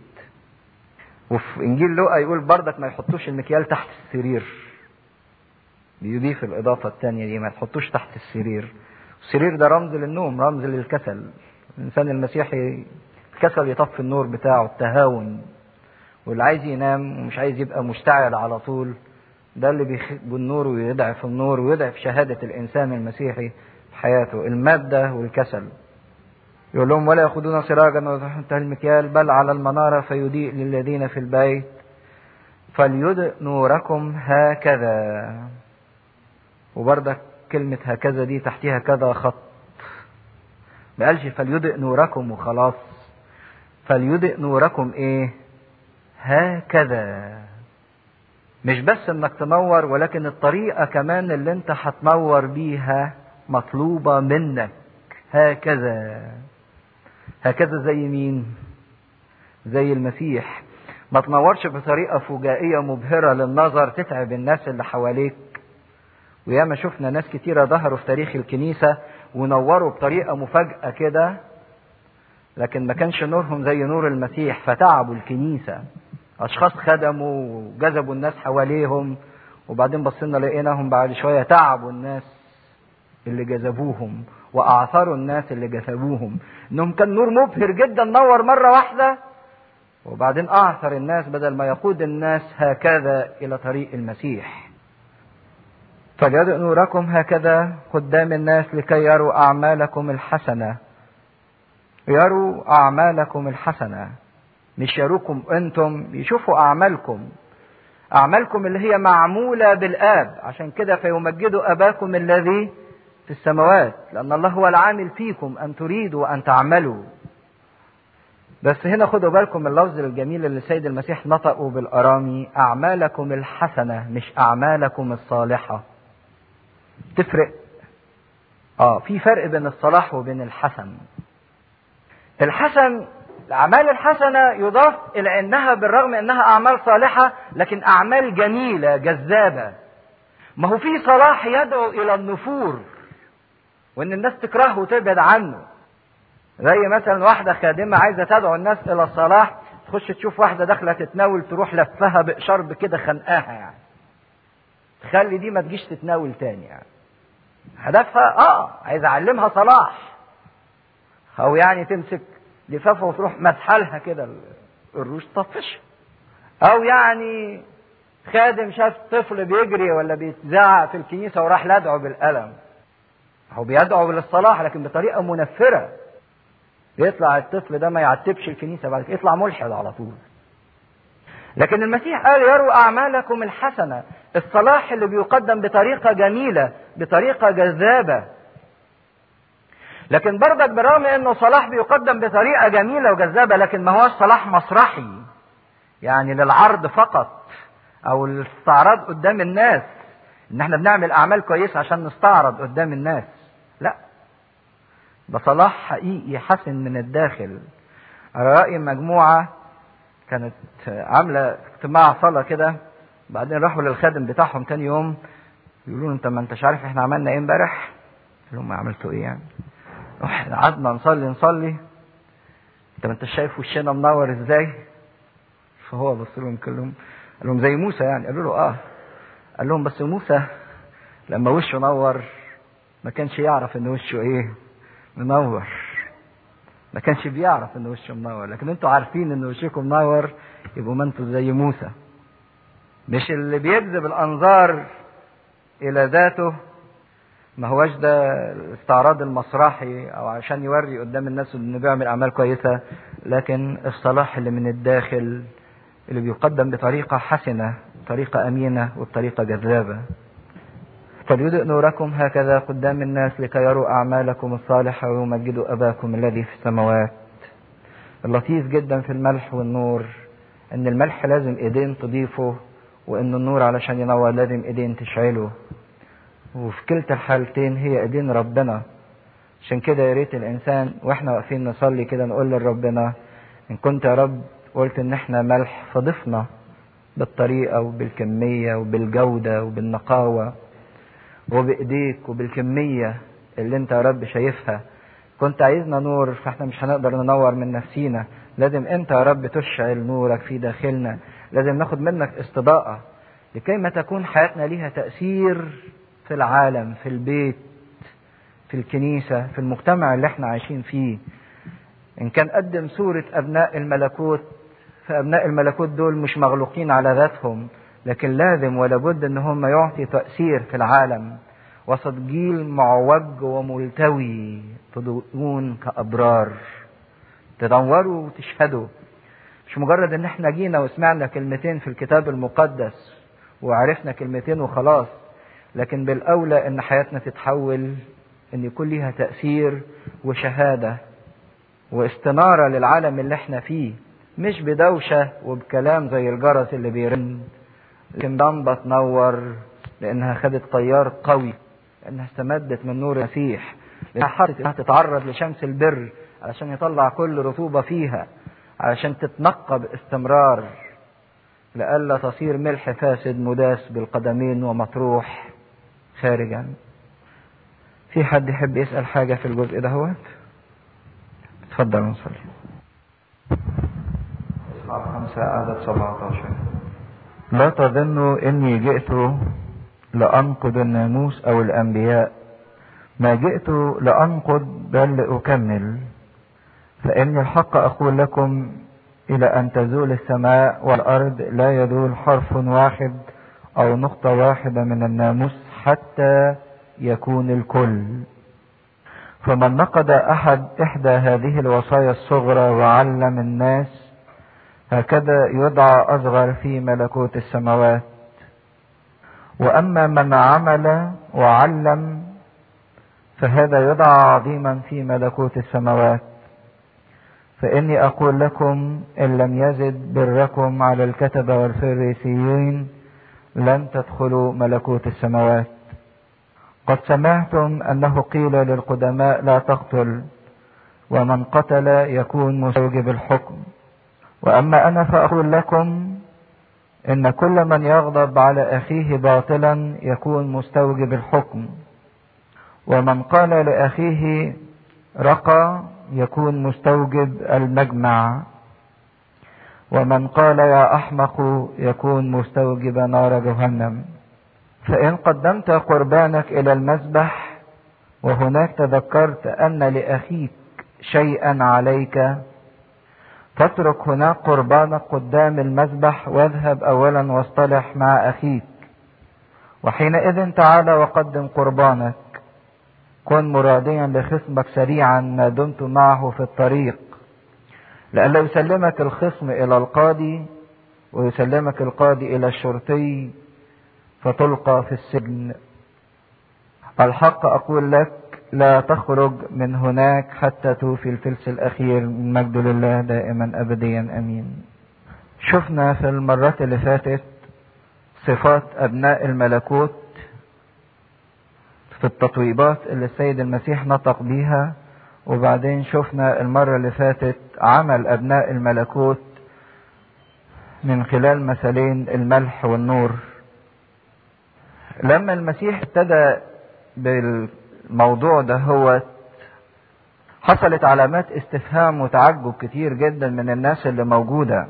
وفي إنجيل لوقا يقول بردك ما يحطوش المكيال تحت السرير. بيضيف الإضافة الثانية دي ما تحطوش تحت السرير. السرير ده رمز للنوم رمز للكسل. الإنسان المسيحي الكسل يطفي النور بتاعه التهاون. واللي عايز ينام ومش عايز يبقى مشتعل على طول ده اللي بيخب النور ويضعف النور ويضعف شهادة الإنسان المسيحي. حياته المادة والكسل. يقول لهم ولا يأخذون سراجا وتحت المكيال بل على المنارة فيضيء للذين في البيت. فليضئ نوركم هكذا. وبردك كلمة هكذا دي تحتها كذا خط. ما قالش فليضئ نوركم وخلاص. فليضئ نوركم إيه؟ هكذا. مش بس إنك تنور ولكن الطريقة كمان اللي أنت هتنور بيها مطلوبة منك. هكذا. هكذا زي مين؟ زي المسيح. ما تنورش بطريقة فجائية مبهرة للنظر تتعب الناس اللي حواليك. وياما شفنا ناس كتيرة ظهروا في تاريخ الكنيسة ونوروا بطريقة مفاجأة كده لكن ما كانش نورهم زي نور المسيح. فتعبوا الكنيسة. أشخاص خدموا وجذبوا الناس حواليهم وبعدين بصينا لقيناهم بعد شوية تعبوا الناس. اللي جذبوهم وأعثروا الناس اللي جذبوهم. إنهم كان نور مبهر جدا نور مرة واحدة وبعدين أعثر الناس بدل ما يقود الناس هكذا إلى طريق المسيح. فليدع نوركم هكذا قدام الناس لكي يروا أعمالكم الحسنة. يروا أعمالكم الحسنة. مش يروكم أنتم يشوفوا أعمالكم. أعمالكم اللي هي معمولة بالآب. عشان كده فيمجدوا أباكم الذي في السماوات لأن الله هو العامل فيكم أن تريدوا وأن تعملوا. بس هنا خدوا بالكم اللفظ الجميل اللي السيد المسيح نطقه بالأرامي أعمالكم الحسنة مش أعمالكم الصالحة. تفرق؟ آه في فرق بين الصلاح وبين الحسن. الحسن الأعمال الحسنة يضاف إلى أنها بالرغم أنها أعمال صالحة لكن أعمال جميلة جذابة. ما هو في صلاح يدعو إلى النفور. وإن الناس تكرهه وتبعد عنه. زي مثلا واحدة خادمة عايزة تدعو الناس إلى الصلاح تخش تشوف واحدة داخلة تتناول تروح لفها بإشارب كده خنقاها يعني. تخلي دي ما تجيش تتناول تاني يعني. هدفها آه عايز أعلمها صلاح. أو يعني تمسك لفافة وتروح مسحلها كده الروش طفش. أو يعني خادم شاف طفل بيجري ولا بيتزعق في الكنيسة وراح لدعه بالقلم. هو بيدعو للصلاح لكن بطريقة منفرة. يطلع الطفل ده ما يعتبش الكنيسة بعد كده يطلع ملحد على طول. لكن المسيح قال يروا أعمالكم الحسنة. الصلاح اللي بيقدم بطريقة جميلة بطريقة جذابة. لكن برضك بالرغم إنه صلاح بيقدم بطريقة جميلة وجذابة لكن ما هوش صلاح مسرحي. يعني للعرض فقط أو الاستعراض قدام الناس. إن إحنا بنعمل أعمال كويسة عشان نستعرض قدام الناس. لا. ده صلاح حقيقي حسن من الداخل. على رأي مجموعة كانت عاملة اجتماع صلاة كده بعدين راحوا للخادم بتاعهم تاني يوم يقولوا انت ما انتش عارف إحنا عملنا إيه امبارح؟ قال لهم عملتوا إيه يعني؟ إحنا قعدنا نصلي نصلي. انت ما انتش شايف وشنا منور إزاي؟ فهو بص لهم كلهم قال لهم زي موسى يعني. قالوا له آه. قال لهم بس موسى لما وشه نور ما كانش يعرف إن وشه إيه؟ منور. ما كانش بيعرف إن وشه منور. لكن أنتوا عارفين إن وشكم منور يبقوا ما أنتوا زي موسى. مش اللي بيجذب الأنظار إلى ذاته ما هوش ده الاستعراض المسرحي أو عشان يوري قدام الناس إنه بيعمل أعمال كويسة لكن الصلاح اللي من الداخل اللي بيقدم بطريقة حسنة طريقة أمينة وبطريقه جذابة. فليضئ نوركم هكذا قدام الناس لكي يروا أعمالكم الصالحة ويمجدوا أباكم الذي في السماوات. اللطيف جدا في الملح والنور إن الملح لازم إيدين تضيفه وإن النور علشان ينور لازم إيدين تشعله. وفي كلتا الحالتين هي إيدين ربنا. عشان كده يا ريت الإنسان وإحنا واقفين نصلي كده نقول لربنا إن كنت يا رب قلت إن إحنا ملح فضفنا بالطريقة وبالكمية وبالجودة وبالنقاوة. وبإيديك وبالكمية اللي انت يا رب شايفها. كنت عايزنا نور فاحنا مش هنقدر ننور من نفسينا. لازم انت يا رب تشعل نورك في داخلنا. لازم ناخد منك استضاءة لكي ما تكون حياتنا ليها تأثير في العالم في البيت في الكنيسة في المجتمع اللي إحنا عايشين فيه. إن كان قدم صورة أبناء الملكوت فأبناء الملكوت دول مش مغلوقين على ذاتهم. لكن لازم ولابد إن هم يعطي تأثير في العالم. وسط جيل معوج وملتوي تضوءون كأبرار. تدوروا وتشهدوا. مش مجرد إن إحنا جينا وسمعنا كلمتين في الكتاب المقدس وعرفنا كلمتين وخلاص لكن بالأولى إن حياتنا تتحول إن يكون ليها تأثير وشهادة واستنارة للعالم اللي إحنا فيه مش بدوشة وبكلام زي الجرس اللي بيرن. لكن لمبه تنور لأنها خدت تيار قوي لأنها استمدت من نور المسيح. لأنها حرصت إنها تتعرض لشمس البر علشان يطلع كل رطوبة فيها علشان تتنقى باستمرار. لئلا تصير ملح فاسد مداس بالقدمين ومطروح خارجا. في حد يحب يسأل حاجة في الجزء ده هو؟ اتفضل نصلي. إصحاح خمسة عدد 17 لا تظنوا إني جئت لأنقض الناموس أو الأنبياء. ما جئت لأنقض بل لأكمل. فإن الحق أقول لكم إلى أن تزول السماء والأرض لا يزول حرف واحد أو نقطة واحدة من الناموس حتى يكون الكل. فمن نقض أحد إحدى هذه الوصايا الصغرى وعلم الناس هكذا يدعى أصغر في ملكوت السماوات. وأما من عمل وعلم فهذا يدعى عظيما في ملكوت السماوات. فإني أقول لكم إن لم يزد بركم على الكتبة والفريسيين لن تدخلوا ملكوت السماوات. قد سمعتم أنه قيل للقدماء لا تقتل ومن قتل يكون مستوجب الحكم. وأما أنا فأقول لكم إن كل من يغضب على أخيه باطلا يكون مستوجب الحكم ومن قال لأخيه رقى يكون مستوجب المجمع ومن قال يا أحمق يكون مستوجب نار جهنم. فإن قدمت قربانك إلى المذبح وهناك تذكرت أن لأخيك شيئا عليك فاترك هناك قربانك قدام المذبح واذهب أولا واصطلح مع أخيك. وحينئذ تعال وقدم قربانك. كن مراديا لخصمك سريعا ما دمت معه في الطريق. لئلا يسلمك الخصم إلى القاضي ويسلمك القاضي إلى الشرطي فتلقى في السجن. الحق أقول لك لا تخرج من هناك حتى توفي الفلس الأخير من مجد لله دائما أبديا أمين. شفنا في المرات اللي فاتت صفات أبناء الملكوت في التطويبات اللي السيد المسيح نطق بيها وبعدين شفنا المرة اللي فاتت عمل أبناء الملكوت من خلال مثلين الملح والنور. لما المسيح ابتدى بالموضوع ده هو حصلت علامات استفهام وتعجب كتير جدا من الناس اللي موجودة.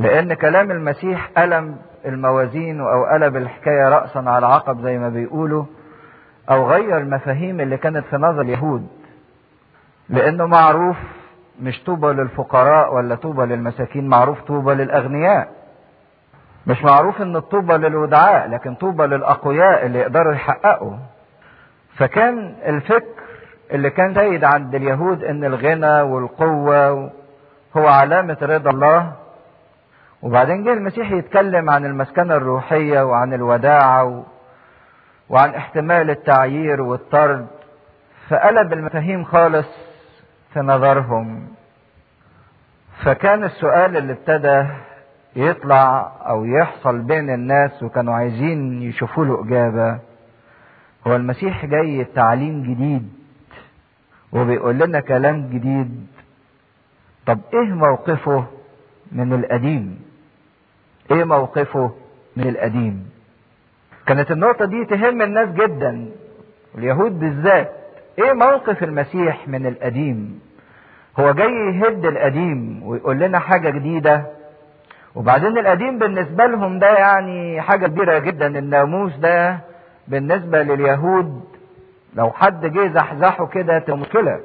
لأن كلام المسيح ألم الموازين أو قلب الحكاية رأسا على عقب زي ما بيقولوا أو غير المفاهيم اللي كانت في نظر اليهود. لأنه معروف مش طوبى للفقراء ولا طوبى للمساكين معروف طوبى للأغنياء. مش معروف إن الطوبى للودعاء لكن طوبى للأقوياء اللي يقدروا يحققوا. فكان الفكر اللي كان سيد عند اليهود إن الغنى والقوة هو علامة رضا الله. وبعدين جه المسيح يتكلم عن المسكنة الروحية وعن الوداعة وعن احتمال التعيير والطرد. فقلب المفاهيم خالص في نظرهم. فكان السؤال اللي ابتدى يطلع أو يحصل بين الناس وكانوا عايزين يشوفوا له إجابة هو المسيح جاي تعليم جديد وبيقول لنا كلام جديد. طب إيه موقفه من القديم؟ إيه موقفه من القديم؟ كانت النقطة دي تهم الناس جدا اليهود بالذات. إيه موقف المسيح من القديم؟ هو جاي يهد القديم ويقول لنا حاجة جديدة. وبعدين القديم بالنسبة لهم ده يعني حاجة كبيرة جدا الناموس ده بالنسبة لليهود لو حد جه زحزحه كده تبقى مشكلة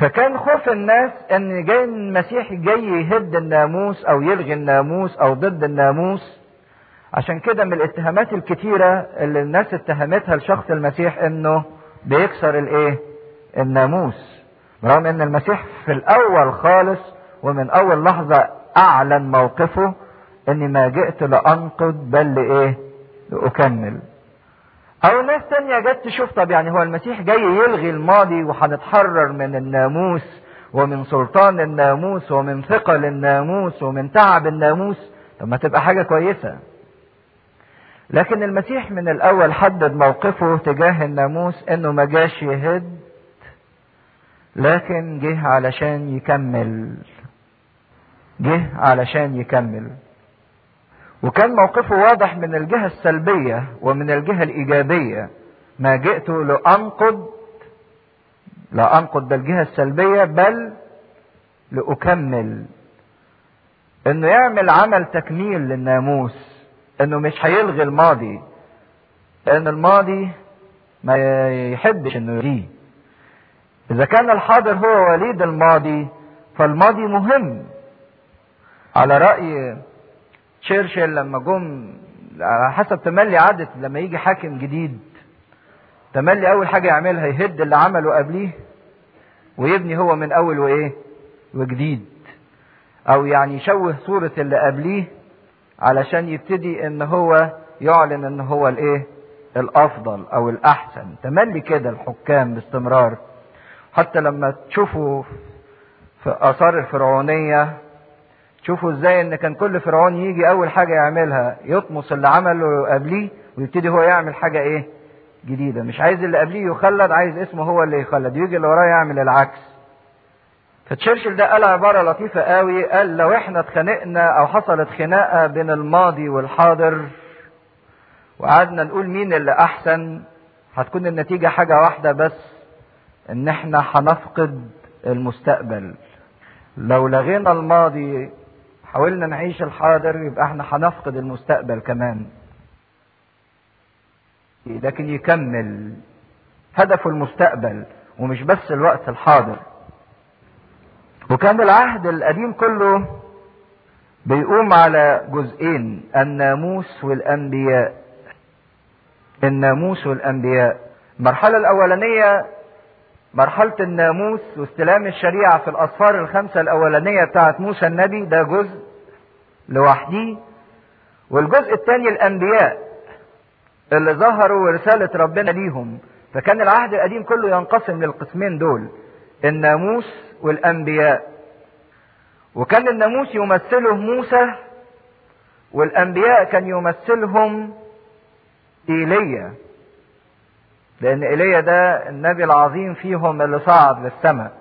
فكان خوف الناس إن جاي المسيح جاي يهد الناموس أو يلغي الناموس أو ضد الناموس. عشان كده من الاتهامات الكتيرة اللي الناس اتهمتها لشخص المسيح إنه بيكسر الإيه؟ الناموس. رغم إن المسيح في الأول خالص ومن أول لحظة أعلن موقفه إني ما جئت لأنقض بل لإيه؟ لاكمل أو ناس تانية جت تشوف طب يعني هو المسيح جاي يلغي الماضي وهنتحرر من الناموس ومن سلطان الناموس ومن ثقل الناموس ومن تعب الناموس؟ طب ما تبقى حاجة كويسة. لكن المسيح من الأول حدد موقفه تجاه الناموس إنه ما جاش يهد لكن جه علشان يكمل. جه علشان يكمل. وكان موقفه واضح من الجهة السلبية ومن الجهة الإيجابية. ما جئت لأنقض لا أنقض ده الجهة السلبية بل لأكمل. إنه يعمل عمل تكميل للناموس. إنه مش هيلغي الماضي. لأن الماضي ما يحبش إنه يلغيه إذا كان الحاضر هو وليد الماضي فالماضي مهم. على رأي تشرشل لما جم على حسب تملي عادة لما يجي حاكم جديد. تملي أول حاجة يعملها يهد اللي عمله قبليه ويبني هو من أول وإيه؟ وجديد. أو يعني يشوه صورة اللي قبليه علشان يبتدي إن هو يعلن إن هو الإيه؟ الأفضل أو الأحسن. تملي كده الحكام باستمرار. حتى لما تشوفوا في آثار الفرعونية تشوفوا إزاي ان كان كل فرعون يجي اول حاجة يعملها يطمس اللي عمله قبليه ويبتدي هو يعمل حاجة إيه؟ جديدة. مش عايز اللي قبليه يخلد عايز اسمه هو اللي يخلد. يجي اللي وراه يعمل العكس. فتشرشل ده قال عبارة لطيفة قوي قال لو إحنا اتخانقنا أو حصلت خناقة بين الماضي والحاضر وقعدنا نقول مين اللي احسن هتكون النتيجة حاجة واحدة بس ان إحنا هنفقد المستقبل. لو لغينا الماضي حاولنا نعيش الحاضر يبقى إحنا هنفقد المستقبل كمان. لكن يكمل هدفه المستقبل ومش بس الوقت الحاضر. وكان العهد القديم كله بيقوم على جزئين الناموس والأنبياء. الناموس والأنبياء. المرحلة الأولانية مرحلة الناموس واستلام الشريعة في الاصفار الخمسة الأولانية بتاعه موسى النبي ده جزء لوحده. والجزء الثاني الأنبياء اللي ظهروا ورساله ربنا ليهم. فكان العهد القديم كله ينقسم للقسمين دول الناموس والأنبياء. وكان الناموس يمثله موسى والأنبياء كان يمثلهم إيليا. لأن إيليا ده النبي العظيم فيهم اللي صعد للسماء.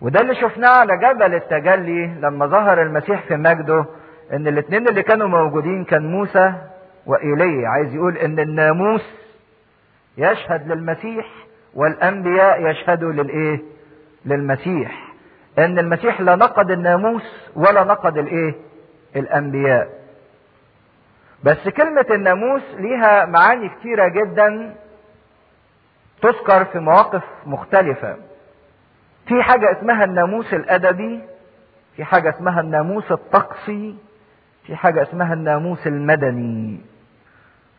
وده اللي شفناه على جبل التجلي لما ظهر المسيح في مجده إن الاثنين اللي كانوا موجودين كان موسى وإيليا. عايز يقول إن الناموس يشهد للمسيح والأنبياء يشهدوا للإيه؟ للمسيح. إن المسيح لا نقض الناموس ولا نقض الإيه؟ الأنبياء. بس كلمة الناموس ليها معاني كتيرة جدا تذكر في مواقف مختلفة. في حاجة اسمها الناموس الأدبي في حاجة اسمها الناموس الطقسي في حاجة اسمها الناموس المدني.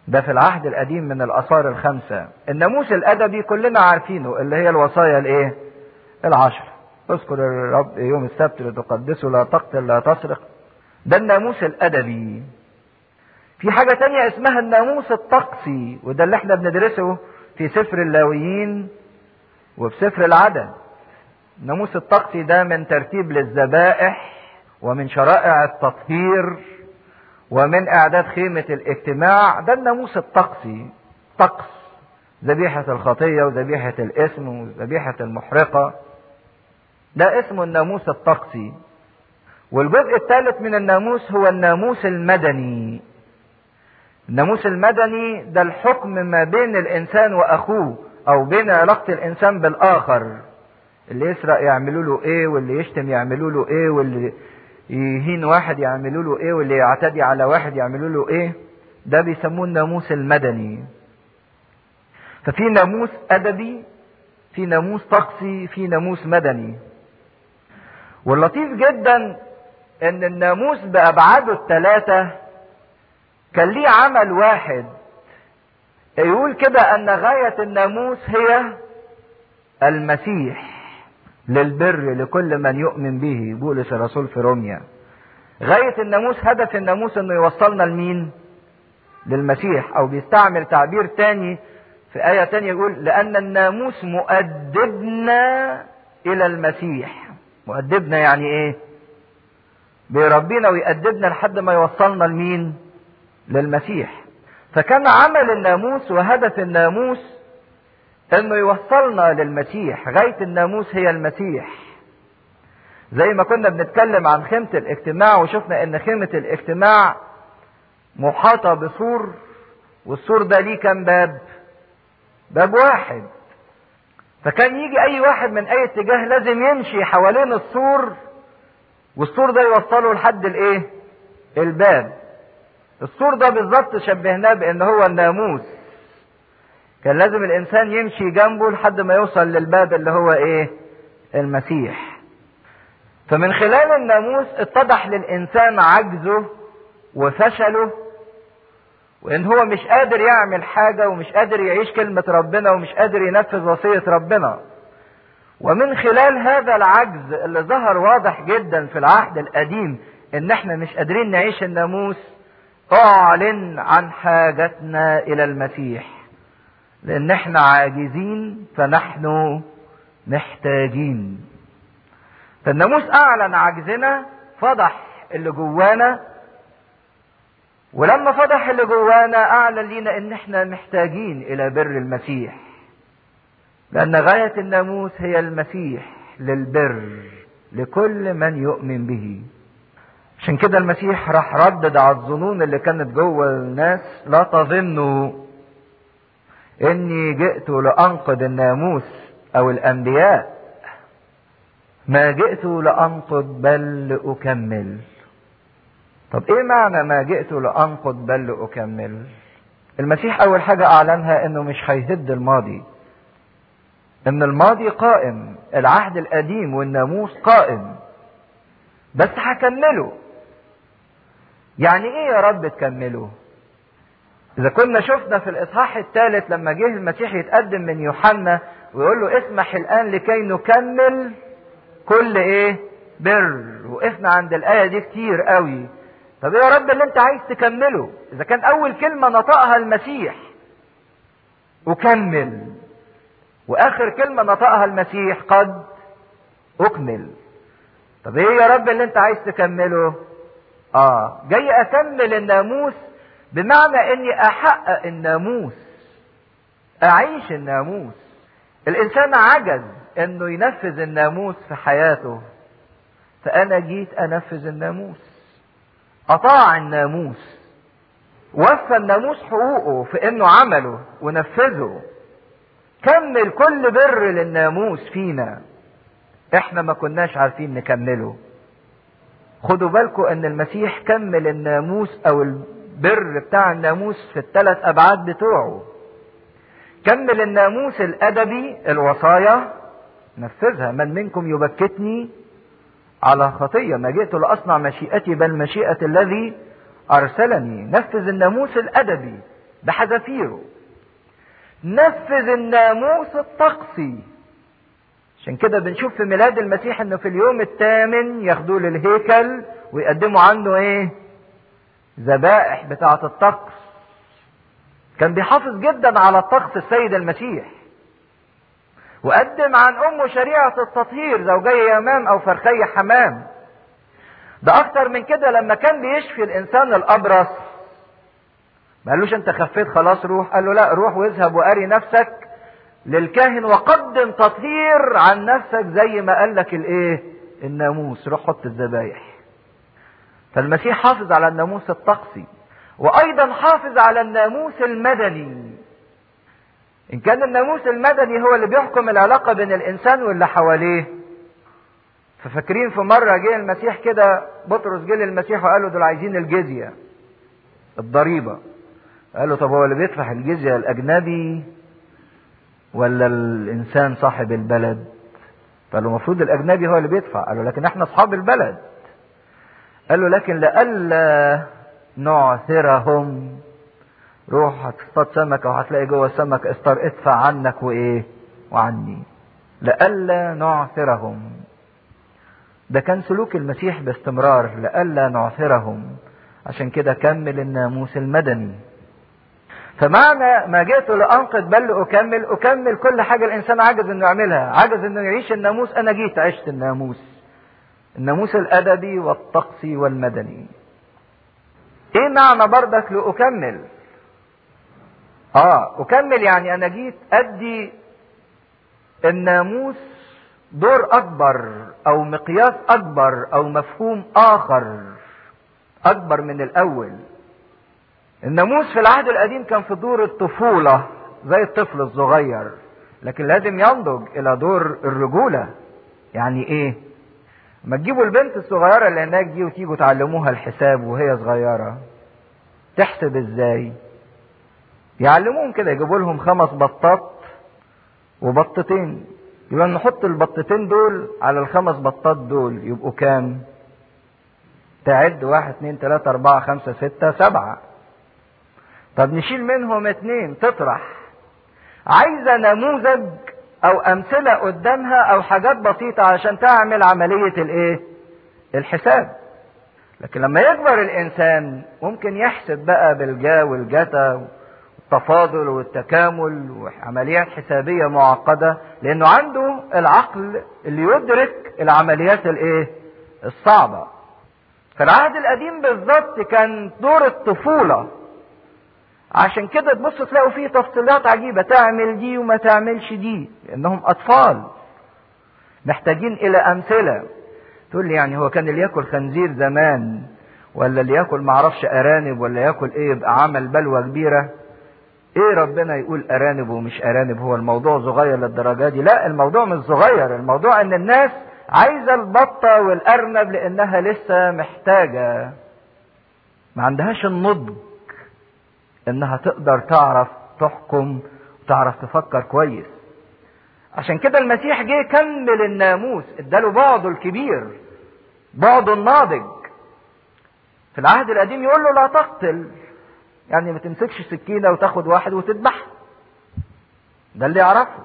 ده في العهد القديم من الآثار الخمسة. الناموس الأدبي كلنا عارفينه اللي هي الوصايا الإيه؟ العشر. اذكر الرب يوم السبت لتقدسه لا تقتل لا تسرق. ده الناموس الأدبي. في حاجة تانية اسمها الناموس الطقسي وده اللي إحنا بندرسه في سفر اللاويين وفي سفر العدد الناموس الطقسي ده من ترتيب للذبائح ومن شرائع التطهير ومن إعداد خيمة الاجتماع. ده الناموس الطقسي طقس ذبيحة الخطية وذبيحة الاسم وذبيحة المحرقة. ده اسمه الناموس الطقسي. والجزء الثالث من الناموس هو الناموس المدني. الناموس المدني ده الحكم ما بين الإنسان وأخوه أو بين علاقة الإنسان بالآخر. اللي يسرق يعملوا له إيه واللي يشتم يعملوا له إيه واللي يهين واحد يعملوا له إيه واللي يعتدي على واحد يعملوا له إيه. ده بيسموه الناموس المدني. ففي ناموس أدبي في ناموس طقسي في ناموس مدني. واللطيف جدا إن الناموس بأبعاده الثلاثة كان ليه عمل واحد يقول كده أن غاية الناموس هي المسيح للبر لكل من يؤمن به. بولس الرسول في روميا. غاية الناموس هدف الناموس إنه يوصلنا لمين؟ للمسيح. أو بيستعمل تعبير تاني في آية تانية يقول لأن الناموس مؤدبنا إلى المسيح. مؤدبنا يعني إيه؟ بيربينا ويأدبنا لحد ما يوصلنا لمين؟ للمسيح. فكان عمل الناموس وهدف الناموس أنه يوصلنا للمسيح. غاية الناموس هي المسيح. زي ما كنا بنتكلم عن خيمة الاجتماع وشفنا إن خيمة الاجتماع محاطة بسور والسور ده ليه كام باب؟ باب واحد. فكان يجي أي واحد من أي اتجاه لازم يمشي حوالين السور والسور ده يوصله لحد الإيه؟ الباب. السور ده بالظبط شبهناه بأن هو الناموس. كان لازم الإنسان يمشي جنبه لحد ما يوصل للباب اللي هو إيه؟ المسيح. فمن خلال الناموس اتضح للإنسان عجزه وفشله وإن هو مش قادر يعمل حاجة ومش قادر يعيش كلمة ربنا ومش قادر ينفذ وصية ربنا. ومن خلال هذا العجز اللي ظهر واضح جدا في العهد القديم إن إحنا مش قادرين نعيش الناموس اعلن عن حاجتنا إلى المسيح. لأن إحنا عاجزين فنحن محتاجين. فالناموس أعلن عجزنا فضح اللي جوانا. ولما فضح اللي جوانا أعلن لينا إن إحنا محتاجين إلى بر المسيح. لأن غاية الناموس هي المسيح للبر لكل من يؤمن به. عشان كده المسيح راح ردد على الظنون اللي كانت جوه الناس لا تظنوا إني جئت لأنقذ الناموس أو الأنبياء. ما جئت لانقض بل لأكمل. طب إيه معنى ما جئت لانقض بل لأكمل؟ المسيح أول حاجة أعلنها إنه مش هيهد الماضي. إن الماضي قائم العهد القديم والناموس قائم. بس هكمله. يعني إيه يا رب تكمله؟ إذا كنا شفنا في الإصحاح الثالث لما جه المسيح يتقدم من يوحنا ويقول له اسمح الآن لكي نكمل كل إيه؟ بر. وقفنا عند الآية دي كتير قوي. طب إيه يا رب اللي أنت عايز تكمله؟ إذا كان أول كلمة نطقها المسيح. أكمل. وآخر كلمة نطقها المسيح قد أكمل. طب إيه يا رب اللي أنت عايز تكمله؟ آه. جاي أكمل الناموس بمعنى إني أحقق الناموس. أعيش الناموس. الإنسان عجز إنه ينفذ الناموس في حياته. فأنا جيت أنفذ الناموس. أطاع الناموس. وفى الناموس حقوقه في إنه عمله ونفذه. كمل كل بر للناموس فينا. إحنا ما كناش عارفين نكمله. خدوا بالكم إن المسيح كمل الناموس أو البر بتاع الناموس في الثلاث أبعاد بتوعه. كمل الناموس الأدبي الوصايا نفذها من منكم يبكتني على خطية ما جئت لأصنع مشيئتي بل مشيئة الذي أرسلني. نفذ الناموس الأدبي بحذافيره. نفذ الناموس الطقسي عشان كده بنشوف في ميلاد المسيح إنه في اليوم الثامن ياخدوه للهيكل ويقدموا عنه إيه؟ ذبائح بتاعة الطقس. كان بيحافظ جدا على الطقس السيد المسيح. وقدم عن أمه شريعة التطهير زوجي يمام أو فرخي حمام. ده أكتر من كده لما كان بيشفي الإنسان الأبرص. ما قالوش أنت خفيت خلاص روح. قال له لا روح واذهب وأري نفسك. للكاهن وقدم تطهير عن نفسك زي ما قال لك الايه؟ الناموس. روح حط الذبايح. فالمسيح حافظ على الناموس الطقسي وأيضا حافظ على الناموس المدني. إن كان الناموس المدني هو اللي بيحكم العلاقة بين الإنسان واللي حواليه. ففاكرين في مرة جه المسيح كده بطرس جه للمسيح وقال له دول عايزين الجزية الضريبة. قال له طب هو اللي بيدفع الجزية الأجنبي؟ ولا الإنسان صاحب البلد؟ له المفروض الأجنبي هو اللي بيدفع. قال له لكن إحنا أصحاب البلد. قال له لكن لئلا نعثرهم. روح هتصطاد سمكة وهتلاقي جوه السمك استر ادفع عنك وإيه؟ وعني. لئلا نعثرهم. ده كان سلوك المسيح باستمرار. لئلا نعثرهم. عشان كده كمل الناموس المدني. فمعنى ما جئت لأنقذ بل أكمل أكمل كل حاجة الإنسان عجز إنه يعملها عجز إنه يعيش الناموس. أنا جيت عشت الناموس الناموس الأدبي والطقسي والمدني. إيه معنى بردك لأكمل؟ آه أكمل يعني أنا جيت أدي الناموس دور أكبر أو مقياس أكبر أو مفهوم آخر أكبر من الأول. الناموس في العهد القديم كان في دور الطفولة زي الطفل الصغير لكن لازم ينضج إلى دور الرجولة. يعني إيه؟ ما تجيبوا البنت الصغيرة اللي هناك دي وتيجوا تعلموها الحساب وهي صغيرة. تحسب إزاي؟ يعلموهم كده يجيبوا لهم خمس بطات وبطتين. يبقى نحط البطتين دول على الخمس بطات دول يبقوا كام؟ تعد واحد اتنين تلاتة أربعة خمسة ستة سبعة. طب نشيل منهم اتنين تطرح. عايزة نموذج أو أمثلة قدامها أو حاجات بسيطة عشان تعمل عملية الإيه؟ الحساب. لكن لما يكبر الإنسان ممكن يحسب بقى بالجا والجتا والتفاضل والتكامل وعمليات حسابية معقدة لأنه عنده العقل اللي يدرك العمليات الإيه؟ الصعبة. في العهد القديم بالظبط كان دور الطفولة عشان كده تبص تلاقوا فيه تفصيلات عجيبة. تعمل دي وما تعملش دي لأنهم أطفال محتاجين إلى أمثلة. تقول لي يعني هو كان اللي ياكل خنزير زمان ولا اللي ياكل معرفش أرانب ولا ياكل إيه يبقى عمل بلوى كبيرة؟ إيه ربنا يقول أرانب ومش أرانب؟ هو الموضوع صغير للدرجة دي. لا الموضوع مش صغير. الموضوع إن الناس عايزة البطة والأرنب لأنها لسه محتاجة. ما عندهاش النضج. إنها تقدر تعرف تحكم وتعرف تفكر كويس. عشان كده المسيح جه كمل الناموس اداله بعضه الكبير بعضه الناضج. في العهد القديم يقول له لا تقتل يعني ما تمسكش سكينة وتاخد واحد وتذبحه. ده اللي يعرفه.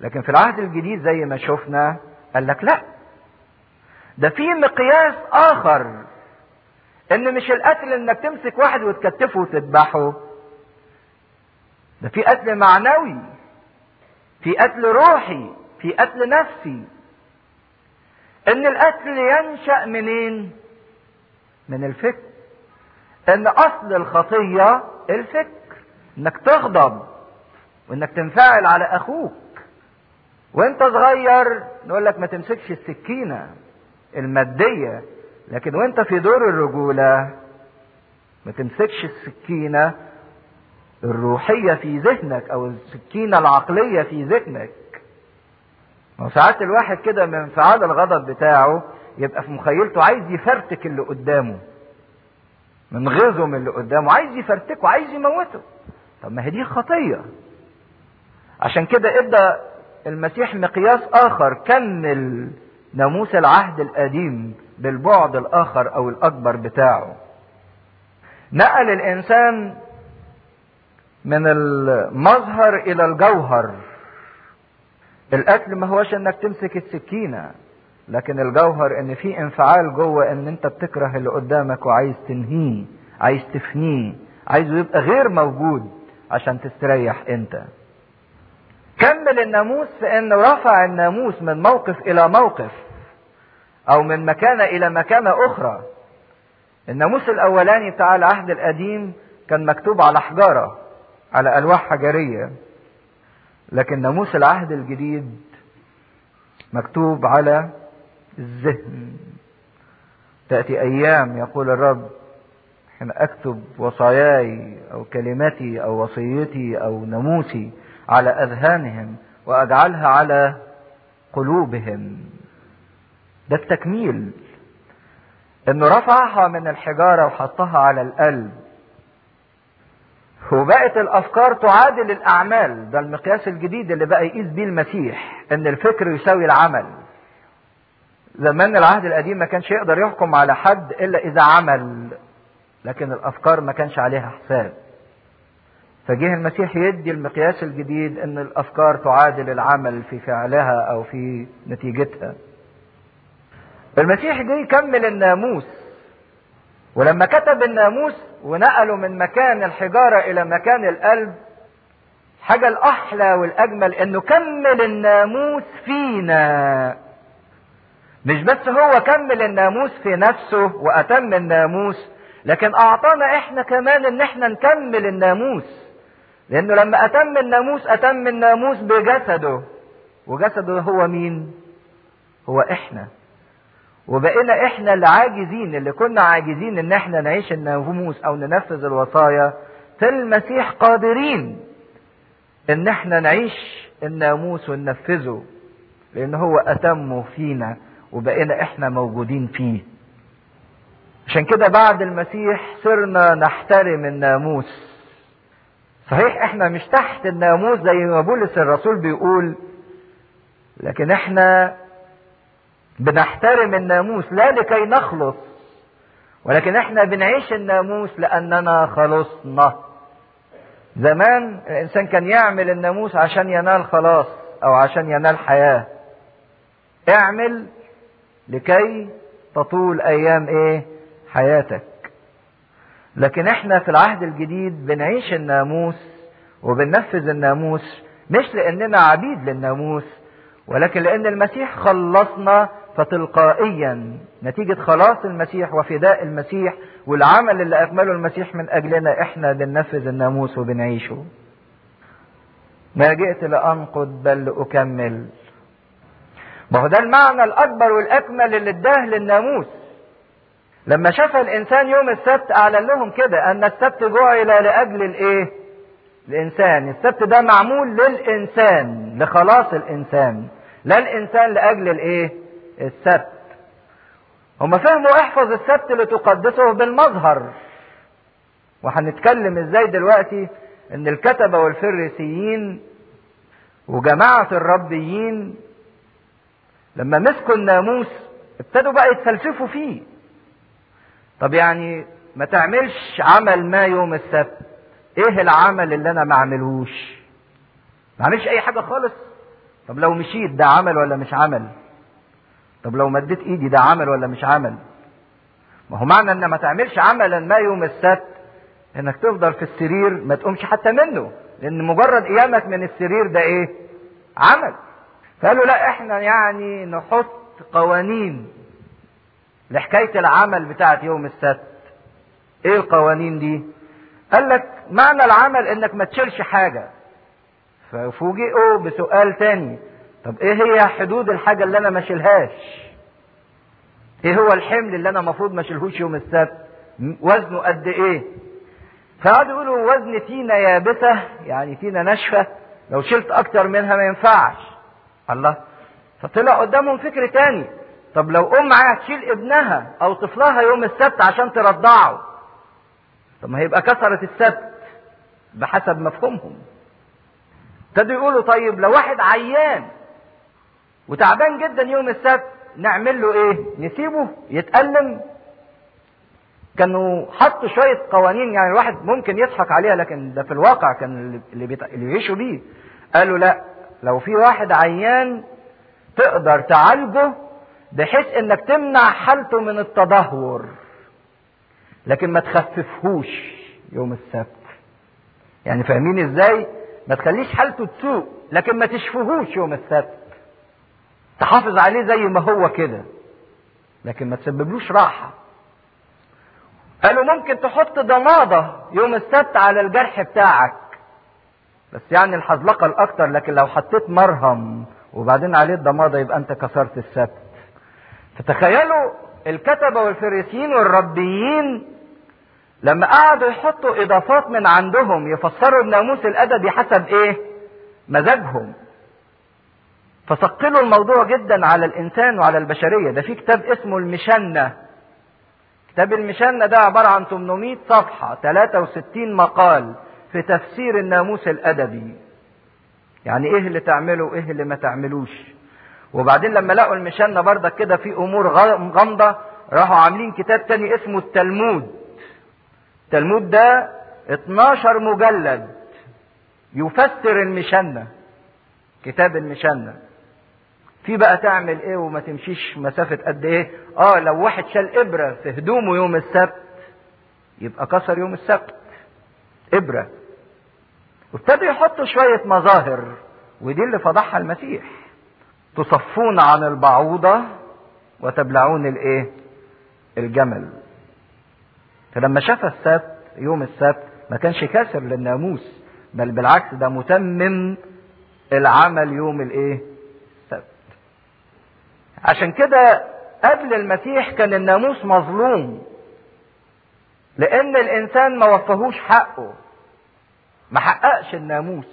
لكن في العهد الجديد زي ما شفنا قال لك لا. ده في مقياس آخر إن مش القتل إنك تمسك واحد وتكتفه وتذبحه. ده في قتل معنوي في قتل روحي في قتل نفسي. إن القتل ينشأ منين؟ من الفكر. إن أصل الخطية الفكر إنك تغضب وإنك تنفعل على أخوك. وإنت صغير نقول لك ما تمسكش السكينة المادية. لكن وانت في دور الرجولة ما تمسكش السكينة الروحية في ذهنك أو السكينة العقلية في ذهنك. وساعات الواحد كده من انفعال الغضب بتاعه يبقى في مخيلته عايز يفرتك اللي قدامه. من غيظه من اللي قدامه عايز يفرتكه عايز يموته. طب ما هي دي خطية. عشان كده ادى المسيح مقياس آخر كمل ناموس العهد القديم. بالبعد الآخر أو الأكبر بتاعه. نقل الإنسان من المظهر إلى الجوهر. القتل ما هوش إنك تمسك السكينة لكن الجوهر إن في انفعال جوه إن أنت بتكره اللي قدامك وعايز تنهيه عايز تفنيه عايزه يبقى غير موجود عشان تستريح أنت. كمل الناموس في انه رفع الناموس من موقف إلى موقف. أو من مكانة إلى مكانة أخرى. الناموس الأولاني بتاع العهد القديم كان مكتوب على حجارة على ألواح حجرية. لكن ناموس العهد الجديد مكتوب على الذهن. تأتي أيام يقول الرب حين أكتب وصاياي أو كلمتي أو وصيتي أو ناموسي على أذهانهم وأجعلها على قلوبهم. ده التكميل. إنه رفعها من الحجارة وحطها على القلب. وبقت الأفكار تعادل الأعمال. ده المقياس الجديد اللي بقى يقيس بيه المسيح إن الفكر يساوي العمل. زمان العهد القديم ما كانش يقدر يحكم على حد إلا إذا عمل لكن الأفكار ما كانش عليها حساب. فجه المسيح يدي المقياس الجديد إن الأفكار تعادل العمل في فعلها أو في نتيجتها. المسيح جه يكمل الناموس. ولما كتب الناموس ونقله من مكان الحجارة إلى مكان القلب حاجة الأحلى والأجمل إنه كمل الناموس فينا. مش بس هو كمل الناموس في نفسه وأتم الناموس لكن أعطانا إحنا كمان إن إحنا نكمل الناموس. لأنه لما أتم الناموس أتم الناموس بجسده. وجسده هو مين؟ هو إحنا. وبقينا إحنا اللي عاجزين اللي كنا عاجزين إن إحنا نعيش الناموس أو ننفذ الوصايا في المسيح قادرين إن إحنا نعيش الناموس وننفذه لأن هو اتمه فينا وبقينا إحنا موجودين فيه. عشان كده بعد المسيح صرنا نحترم الناموس. صحيح إحنا مش تحت الناموس زي ما بولس الرسول بيقول لكن إحنا بنحترم الناموس لا لكي نخلص ولكن إحنا بنعيش الناموس لأننا خلصنا. زمان الإنسان كان يعمل الناموس عشان ينال خلاص أو عشان ينال حياة. اعمل لكي تطول أيام إيه؟ حياتك. لكن إحنا في العهد الجديد بنعيش الناموس وبننفذ الناموس مش لأننا عبيد للناموس ولكن لأن المسيح خلصنا فتلقائيا نتيجة خلاص المسيح وفداء المسيح والعمل اللي أكمله المسيح من أجلنا إحنا بننفذ الناموس وبنعيشه ما جئت لأنقض بل لأكمل ما هو ده المعنى الأكبر والأكمل اللي اداه للناموس لما شاف الإنسان يوم السبت أعلن لهم كده أن السبت جعل لأجل الإيه؟ الإنسان السبت ده معمول للإنسان لخلاص الإنسان لا الإنسان لأجل الإيه؟ السبت هم فهموا احفظ السبت لتقدسه بالمظهر. وهنتكلم إزاي دلوقتي ان الكتبة والفريسيين وجماعة الربيين لما مسكوا الناموس ابتدوا بقى يتفلسفوا فيه. طب يعني ما تعملش عمل ما يوم السبت. إيه العمل اللي أنا ما اعملهوش؟ ما اعملش اي حاجة خالص؟ طب لو مشيت ده عمل ولا مش عمل؟ طب لو مديت ايدي ده عمل ولا مش عمل؟ ما هو معنى ان ما تعملش عملا ما يوم السبت إنك تفضل في السرير ما تقومش حتى منه لأن مجرد قيامك من السرير ده إيه؟ عمل. فقالوا لا إحنا يعني نحط قوانين لحكاية العمل بتاعت يوم السبت. إيه القوانين دي؟ قال لك معنى العمل إنك ما تشيلش حاجة. ففوجئوا بسؤال تاني. طب إيه هي حدود الحاجة اللي أنا ما اشيلهاش إيه هو الحمل اللي أنا المفروض ما اشيلهوش يوم السبت؟ وزنه قد إيه؟ فقعدوا يقولوا وزن تينة يابسة يعني تينة ناشفة لو شلت أكتر منها ما ينفعش. الله. فطلع قدامهم فكر تاني. طب لو أم تشيل ابنها أو طفلها يوم السبت عشان ترضعه؟ طب ما هيبقى كسرت السبت بحسب مفهومهم. ابتدوا يقولوا طيب لو واحد عيان وتعبان جدا يوم السبت نعمل له إيه؟ نسيبه يتألم. كانوا حطوا شوية قوانين يعني الواحد ممكن يضحك عليها لكن ده في الواقع كان اللي, بيت... اللي بيعيشوا بيه. قالوا لا لو في واحد عيان تقدر تعالجه بحيث إنك تمنع حالته من التدهور. لكن ما تخففهوش يوم السبت. يعني فاهمين إزاي؟ ما تخليش حالته تسوء لكن ما تشفهوش يوم السبت. تحافظ عليه زي ما هو كده. لكن ما تسببلوش راحة. قالوا ممكن تحط ضمادة يوم السبت على الجرح بتاعك. بس يعني الحزلقة الأكتر لكن لو حطيت مرهم وبعدين عليه الضمادة يبقى أنت كسرت السبت. فتخيلوا الكتبة والفريسيين والربيين لما قعدوا يحطوا إضافات من عندهم يفسروا الناموس الأدبي حسب إيه؟ مزاجهم. فثقلوا الموضوع جدا على الإنسان وعلى البشرية. ده في كتاب اسمه المشنة. كتاب المشنة ده عبارة عن 800 صفحة 63 مقال في تفسير الناموس الأدبي. يعني إيه اللي تعمله وإيه اللي ما تعملوش. وبعدين لما لقوا المشنة بردك كده في أمور غامضة راحوا عاملين كتاب تاني اسمه التلمود. التلمود ده 12 مجلد يفسر المشنة كتاب المشنة. في بقى تعمل إيه وما تمشيش مسافة قد إيه؟ آه لو واحد شال إبرة في هدومه يوم السبت يبقى كسر يوم السبت. إبرة. وابتدوا يحطوا شوية مظاهر ودي اللي فضحها المسيح. تصفون عن البعوضة وتبلعون الإيه؟ الجمل. فلما شاف السبت يوم السبت ما كانش كاسر للناموس بل بالعكس ده متمم العمل يوم الإيه؟ عشان كده قبل المسيح كان الناموس مظلوم لأن الإنسان ما وفهوش حقه ما حققش الناموس.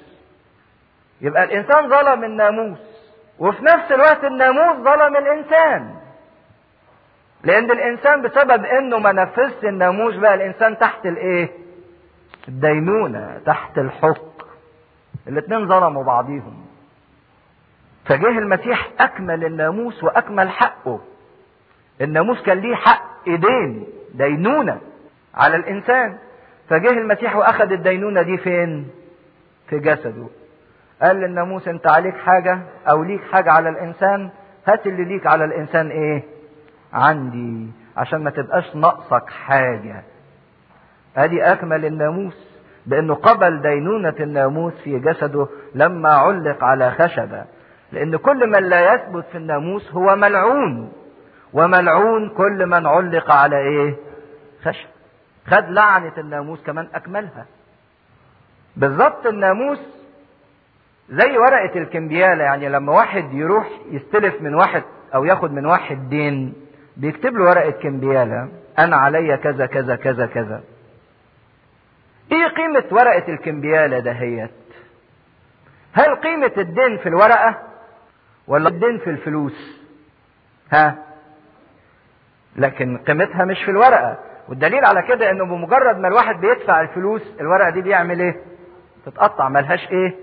يبقى الإنسان ظلم الناموس وفي نفس الوقت الناموس ظلم الإنسان. لأن الإنسان بسبب إنه ما نفذش الناموس بقى الإنسان تحت الإيه؟ الدينونة تحت الحكم الاتنين ظلموا بعضيهم. فجه المسيح أكمل الناموس وأكمل حقه. الناموس كان ليه حق إيدين دينونة على الإنسان. فجه المسيح وأخذ الدينونة دي فين؟ في جسده. قال للناموس أنت عليك حاجة أو ليك حاجة على الإنسان؟ هات اللي ليك على الإنسان إيه؟ عندي عشان ما تبقاش ناقصك حاجة. أدي أكمل الناموس بأنه قبل دينونة الناموس في جسده لما علق على خشبة. لأن كل من لا يثبت في الناموس هو ملعون. وملعون كل من علق على إيه؟ خشب. خد لعنة الناموس كمان أكملها. بالظبط الناموس زي ورقة الكمبيالة يعني لما واحد يروح يستلف من واحد أو ياخد من واحد دين بيكتب له ورقة كمبيالة أنا عليا كذا كذا كذا كذا. إيه قيمة ورقة الكمبيالة دهيت هل قيمة الدين في الورقة؟ ولا الدين في الفلوس؟ ها؟ لكن قيمتها مش في الورقة. والدليل على كده إنه بمجرد ما الواحد بيدفع الفلوس الورقة دي بيعمل إيه؟ تتقطع ملهاش إيه؟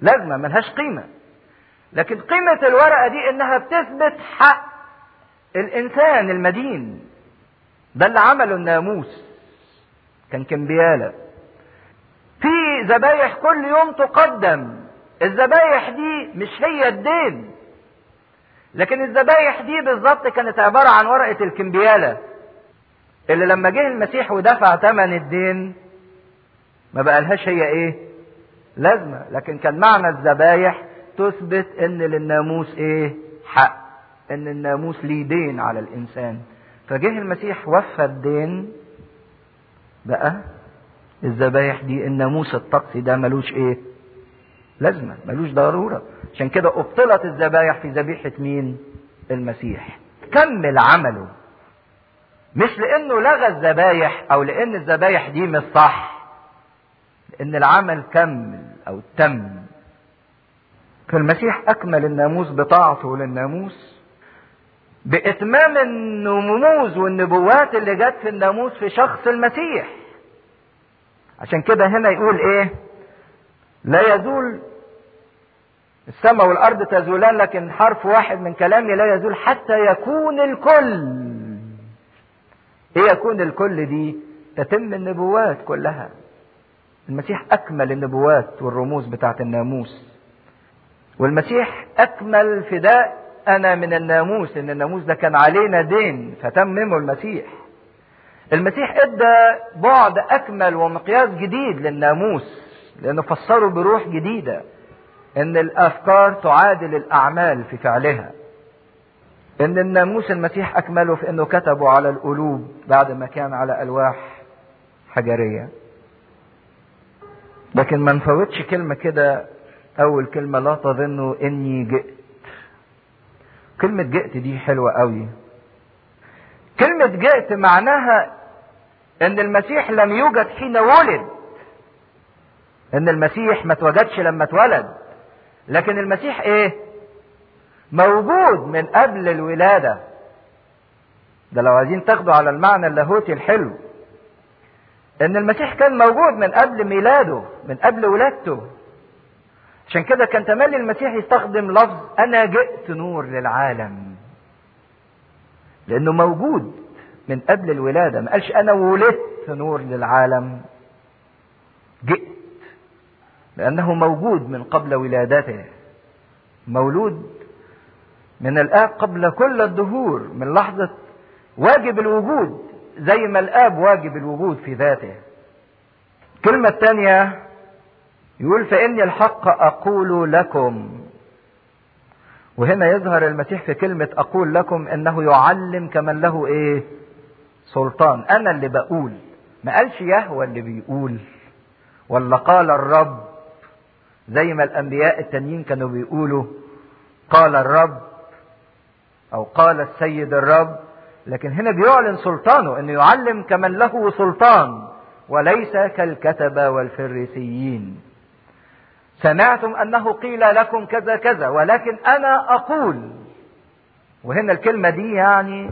لازمة ملهاش قيمة. لكن قيمة الورقة دي إنها بتثبت حق الإنسان المدين. ده اللي عمله الناموس كان كمبيالة. في ذبايح كل يوم تقدم. الذبايح دي مش هي الدين. لكن الذبايح دي بالظبط كانت عبارة عن ورقة الكمبيالة. اللي لما جه المسيح ودفع ثمن الدين ما بقالهاش هي إيه؟ لازمة. لكن كان معنى الذبايح تثبت إن للناموس إيه؟ حق. إن الناموس ليه دين على الإنسان. فجه المسيح وفى الدين بقى الذبايح دي الناموس الطقسي ده ملوش إيه؟ لازمة ملوش ضرورة. عشان كده أبطلت الذبايح في ذبيحة مين؟ المسيح. كمل عمله. مش لأنه لغى الذبايح أو لأن الذبايح دي مش صح. لأن العمل كمل أو تم. فالمسيح أكمل الناموس بطاعته للناموس. بإتمام النموذج والنبوات اللي جت في الناموس في شخص المسيح. عشان كده هنا يقول إيه؟ لا يزول السماء والأرض تزولان لكن حرف واحد من كلامي لا يزول حتى يكون الكل. إيه يكون الكل دي تتم النبوات كلها. المسيح أكمل النبوات والرموز بتاعت الناموس. والمسيح أكمل فداء أنا من الناموس إن الناموس ده كان علينا دين فتممه المسيح. المسيح إدى بعد أكمل ومقياس جديد للناموس لأنه فسره بروح جديدة. إن الأفكار تعادل الأعمال في فعلها. إن الناموس المسيح أكمله في إنه كتبه على القلوب بعد ما كان على ألواح حجرية. لكن ما نفوتش كلمة كده أول كلمة لا تظنوا إني جئت. كلمة جئت دي حلوة قوي. كلمة جئت معناها إن المسيح لم يوجد حين ولد. إن المسيح ما اتوجدش لما اتولد. لكن المسيح إيه؟ موجود من قبل الولادة. ده لو عايزين تاخدوا على المعنى اللاهوتي الحلو. إن المسيح كان موجود من قبل ميلاده من قبل ولادته. عشان كده كان تملي المسيح يستخدم لفظ أنا جئت نور للعالم. لأنه موجود من قبل الولادة. ما قالش أنا ولدت نور للعالم. جئت. لأنه موجود من قبل ولادته. مولود من الآب قبل كل الدهور من لحظة واجب الوجود زي ما الآب واجب الوجود في ذاته. الكلمة الثانية يقول فإني الحق أقول لكم. وهنا يظهر المسيح في كلمة أقول لكم أنه يعلم كمن له إيه؟ سلطان. أنا اللي بقول. ما قالش يهوى اللي بيقول. ولا قال الرب. زي ما الأنبياء التانيين كانوا بيقولوا قال الرب أو قال السيد الرب لكن هنا بيعلن سلطانه إنه يعلم كمن له سلطان وليس كالكتبة والفريسيين. سمعتم أنه قيل لكم كذا كذا ولكن أنا أقول وهنا الكلمة دي يعني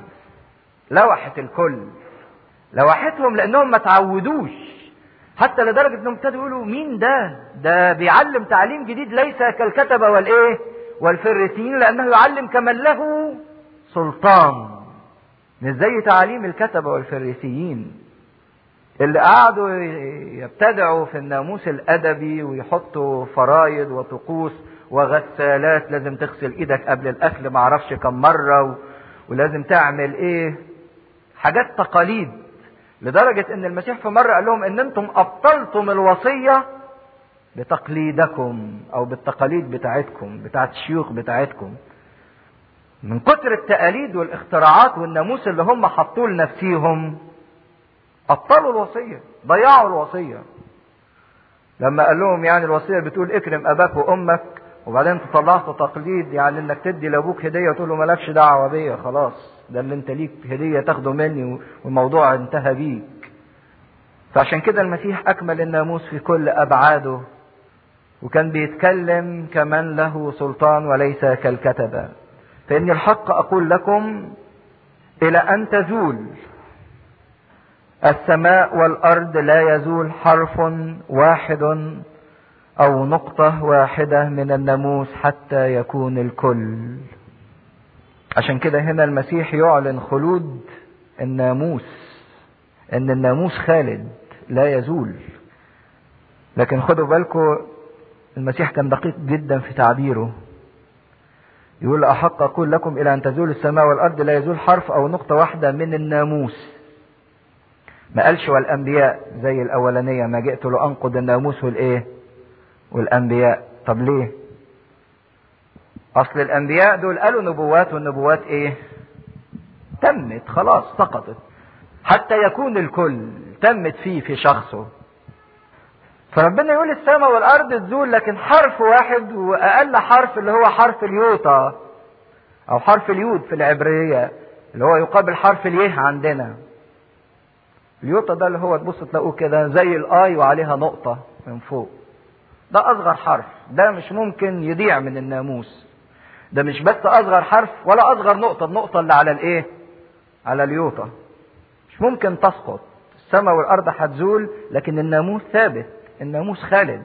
لوحت الكل لوحتهم لأنهم ما تعودوش. حتى لدرجة إنهم ابتدوا يقولوا مين ده؟ ده بيعلم تعليم جديد ليس كالكتبة والإيه؟ والفريسيين لأنه يعلم كمن له سلطان. مش زي تعاليم الكتبة والفريسيين. اللي قعدوا يبتدعوا في الناموس الأدبي ويحطوا فرايد وطقوس وغسالات لازم تغسل إيدك قبل الأكل معرفش كم مرة ولازم تعمل إيه؟ حاجات تقاليد. لدرجة إن المسيح في مرة قال لهم إن أنتم أبطلتم الوصية بتقليدكم أو بالتقاليد بتاعتكم بتاعت الشيوخ بتاعتكم. من كتر التقاليد والاختراعات والناموس اللي هم حطوه لنفسيهم أبطلوا الوصية ضيعوا الوصية. لما قال لهم يعني الوصية بتقول اكرم أباك وأمك وبعدين انت طلعت تقليد يعني إنك تدي لأبوك هدية وتقول له مالكش دعوة بيا خلاص. ده اللي انت ليك هدية تاخده مني والموضوع انتهى بيك. فعشان كده المسيح أكمل الناموس في كل أبعاده وكان بيتكلم كمن له سلطان وليس كالكتبة. فإني الحق أقول لكم إلى أن تزول. السماء والأرض لا يزول حرف واحد أو نقطة واحدة من الناموس حتى يكون الكل. عشان كده هنا المسيح يعلن خلود الناموس إن الناموس خالد لا يزول. لكن خدوا بالكم المسيح كان دقيق جدا في تعبيره. يقول أحق أقول لكم إلى أن تزول السماء والأرض لا يزول حرف أو نقطة واحدة من الناموس. ما قالش والأنبياء زي الأولانية ما جئت لأنقض الناموس والإيه؟ والأنبياء. طب ليه؟ أصل الأنبياء دول قالوا نبوات والنبوات إيه؟ تمت خلاص سقطت. حتى يكون الكل تمت فيه في شخصه. فربنا يقول السماء والأرض تزول لكن حرف واحد وأقل حرف اللي هو حرف اليوتا أو حرف اليود في العبرية اللي هو يقابل حرف اليه عندنا. اليوتا ده اللي هو تبص تلاقوه كده زي الآي وعليها نقطة من فوق. ده أصغر حرف. ده مش ممكن يضيع من الناموس. ده مش بس أصغر حرف ولا أصغر نقطة النقطة اللي على الإيه؟ على اليوتا مش ممكن تسقط. السماء والأرض هتزول لكن الناموس ثابت. الناموس خالد.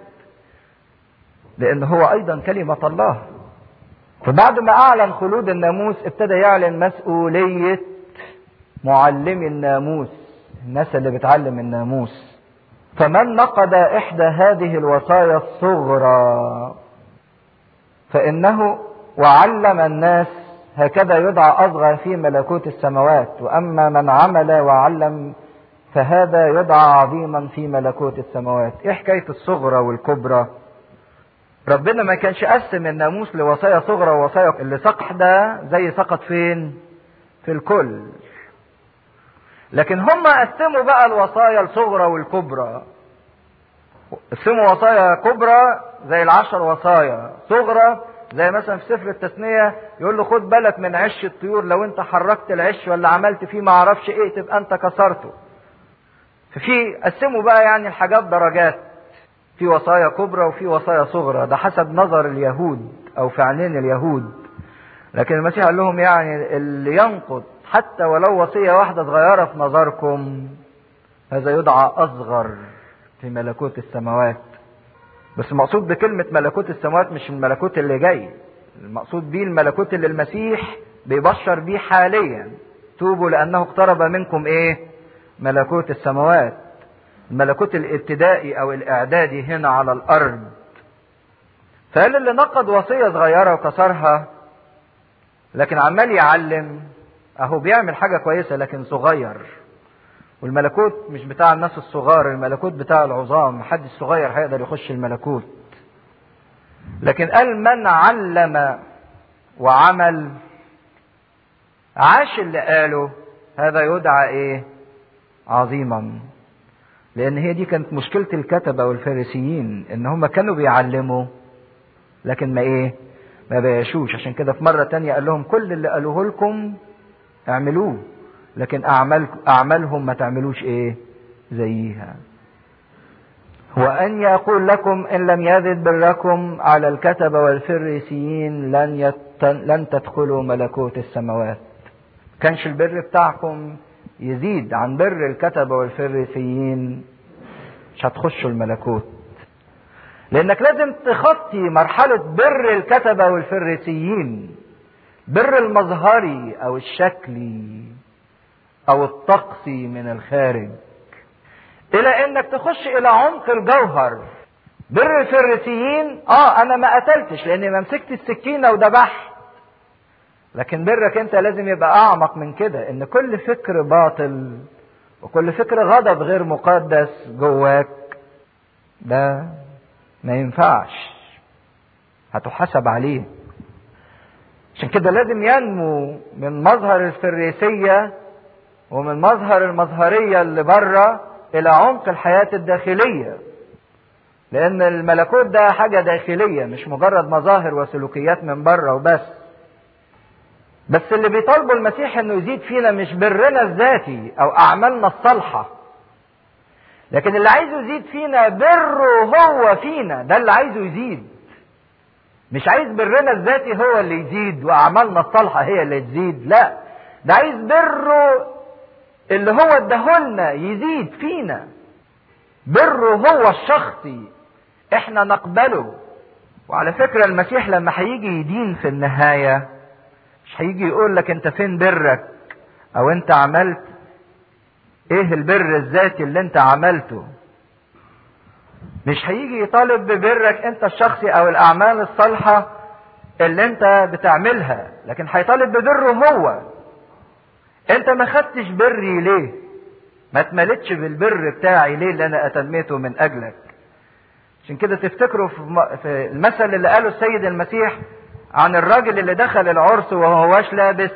لأن هو أيضا كلمة الله. فبعد ما أعلن خلود الناموس ابتدى يعلن مسؤولية معلمي الناموس. الناس اللي بتعلم الناموس. فمن نقض إحدى هذه الوصايا الصغرى فإنه وعلم الناس هكذا يدعى أصغر في ملكوت السماوات وأما من عمل وعلم فهذا يدعى عظيما في ملكوت السماوات. إيه حكاية الصغرى والكبرى؟ ربنا ما كانش قسم الناموس لوصايا صغرى ووصايا اللي سقط ده زي سقط فين؟ في الكل. لكن هم قسموا بقى الوصايا الصغرى والكبرى. قسموا وصايا كبرى زي العشر وصايا. صغرى زي مثلا في سفر التثنية يقول له خد بالك من عش الطيور لو انت حركت العش ولا عملت فيه ما أعرفش إيه تبقى انت كسرته. ففي قسموا بقى يعني الحاجات درجات. في وصايا كبرى وفي وصايا صغرى. ده حسب نظر اليهود أو في عينين اليهود. لكن المسيح قال لهم يعني اللي ينقض حتى ولو وصية واحدة صغيرة في نظركم هذا يدعى أصغر في ملكوت السماوات. بس المقصود بكلمة ملكوت السماوات مش الملكوت اللي جاي. المقصود بيه الملكوت اللي المسيح بيبشر بيه حاليا. توبوا لأنه اقترب منكم إيه؟ ملكوت السماوات. الملكوت الابتدائي أو الإعدادي هنا على الأرض. فقال اللي نقض وصية صغيرة وكسرها؟ لكن عمال يعلم. أهو بيعمل حاجة كويسة لكن صغير. والملكوت مش بتاع الناس الصغار الملكوت بتاع العظام. محدش صغير هيقدر يخش الملكوت. لكن قال من علم وعمل عاش اللي قاله هذا يدعى إيه؟ عظيما. لأن هي دي كانت مشكلة الكتبة والفارسيين إن هم كانوا بيعلموا لكن ما إيه؟ ما بيعيشوش. عشان كده في مرة تانية قال لهم كل اللي قالوه لكم اعملوه. لكن أعمال أعمالهم ما تعملوش إيه؟ زيها. وأن يقول لكم إن لم يزد بركم على الكتبة والفريسيين لن يت... لن تدخلوا ملكوت السماوات. كانش البر بتاعكم يزيد عن بر الكتبة والفريسيين مش هتخشوا الملكوت. لأنك لازم تخطي مرحلة بر الكتبة والفريسيين بر المظهري أو الشكلي. أو الطقسي من الخارج. إلى إنك تخش إلى عمق الجوهر. بر الفريسيين آه أنا ما قتلتش لأني ما مسكت السكينة وذبحت لكن برك أنت لازم يبقى أعمق من كده إن كل فكر باطل وكل فكر غضب غير مقدس جواك ده ما ينفعش. هتحاسب عليه. عشان كده لازم ينمو من مظهر الفريسية ومن مظهر المظهرية اللي بره إلى عمق الحياة الداخلية. لأن الملكوت ده حاجة داخلية مش مجرد مظاهر وسلوكيات من بره وبس. بس اللي بيطالبه المسيح إنه يزيد فينا مش برنا الذاتي أو أعمالنا الصالحة. لكن اللي عايزه يزيد فينا بره هو فينا ده اللي عايزه يزيد. مش عايز برنا الذاتي هو اللي يزيد وأعمالنا الصالحة هي اللي تزيد لا. ده عايز بره اللي هو اداهولنا يزيد فينا. بره هو الشخصي. إحنا نقبله. وعلى فكرة المسيح لما هيجي يدين في النهاية مش هيجي يقول لك انت فين برك؟ أو انت عملت إيه البر الذاتي اللي انت عملته؟ مش هيجي يطالب ببرك انت الشخصي أو الاعمال الصالحة اللي انت بتعملها لكن هيطالب ببره هو. انت ما خدتش بري ليه؟ ما اتملتش بالبر بتاعي ليه اللي أنا اتميته من اجلك؟ عشان كده تفتكروا في المثل اللي قاله السيد المسيح عن الراجل اللي دخل العرس وهو هواش لابس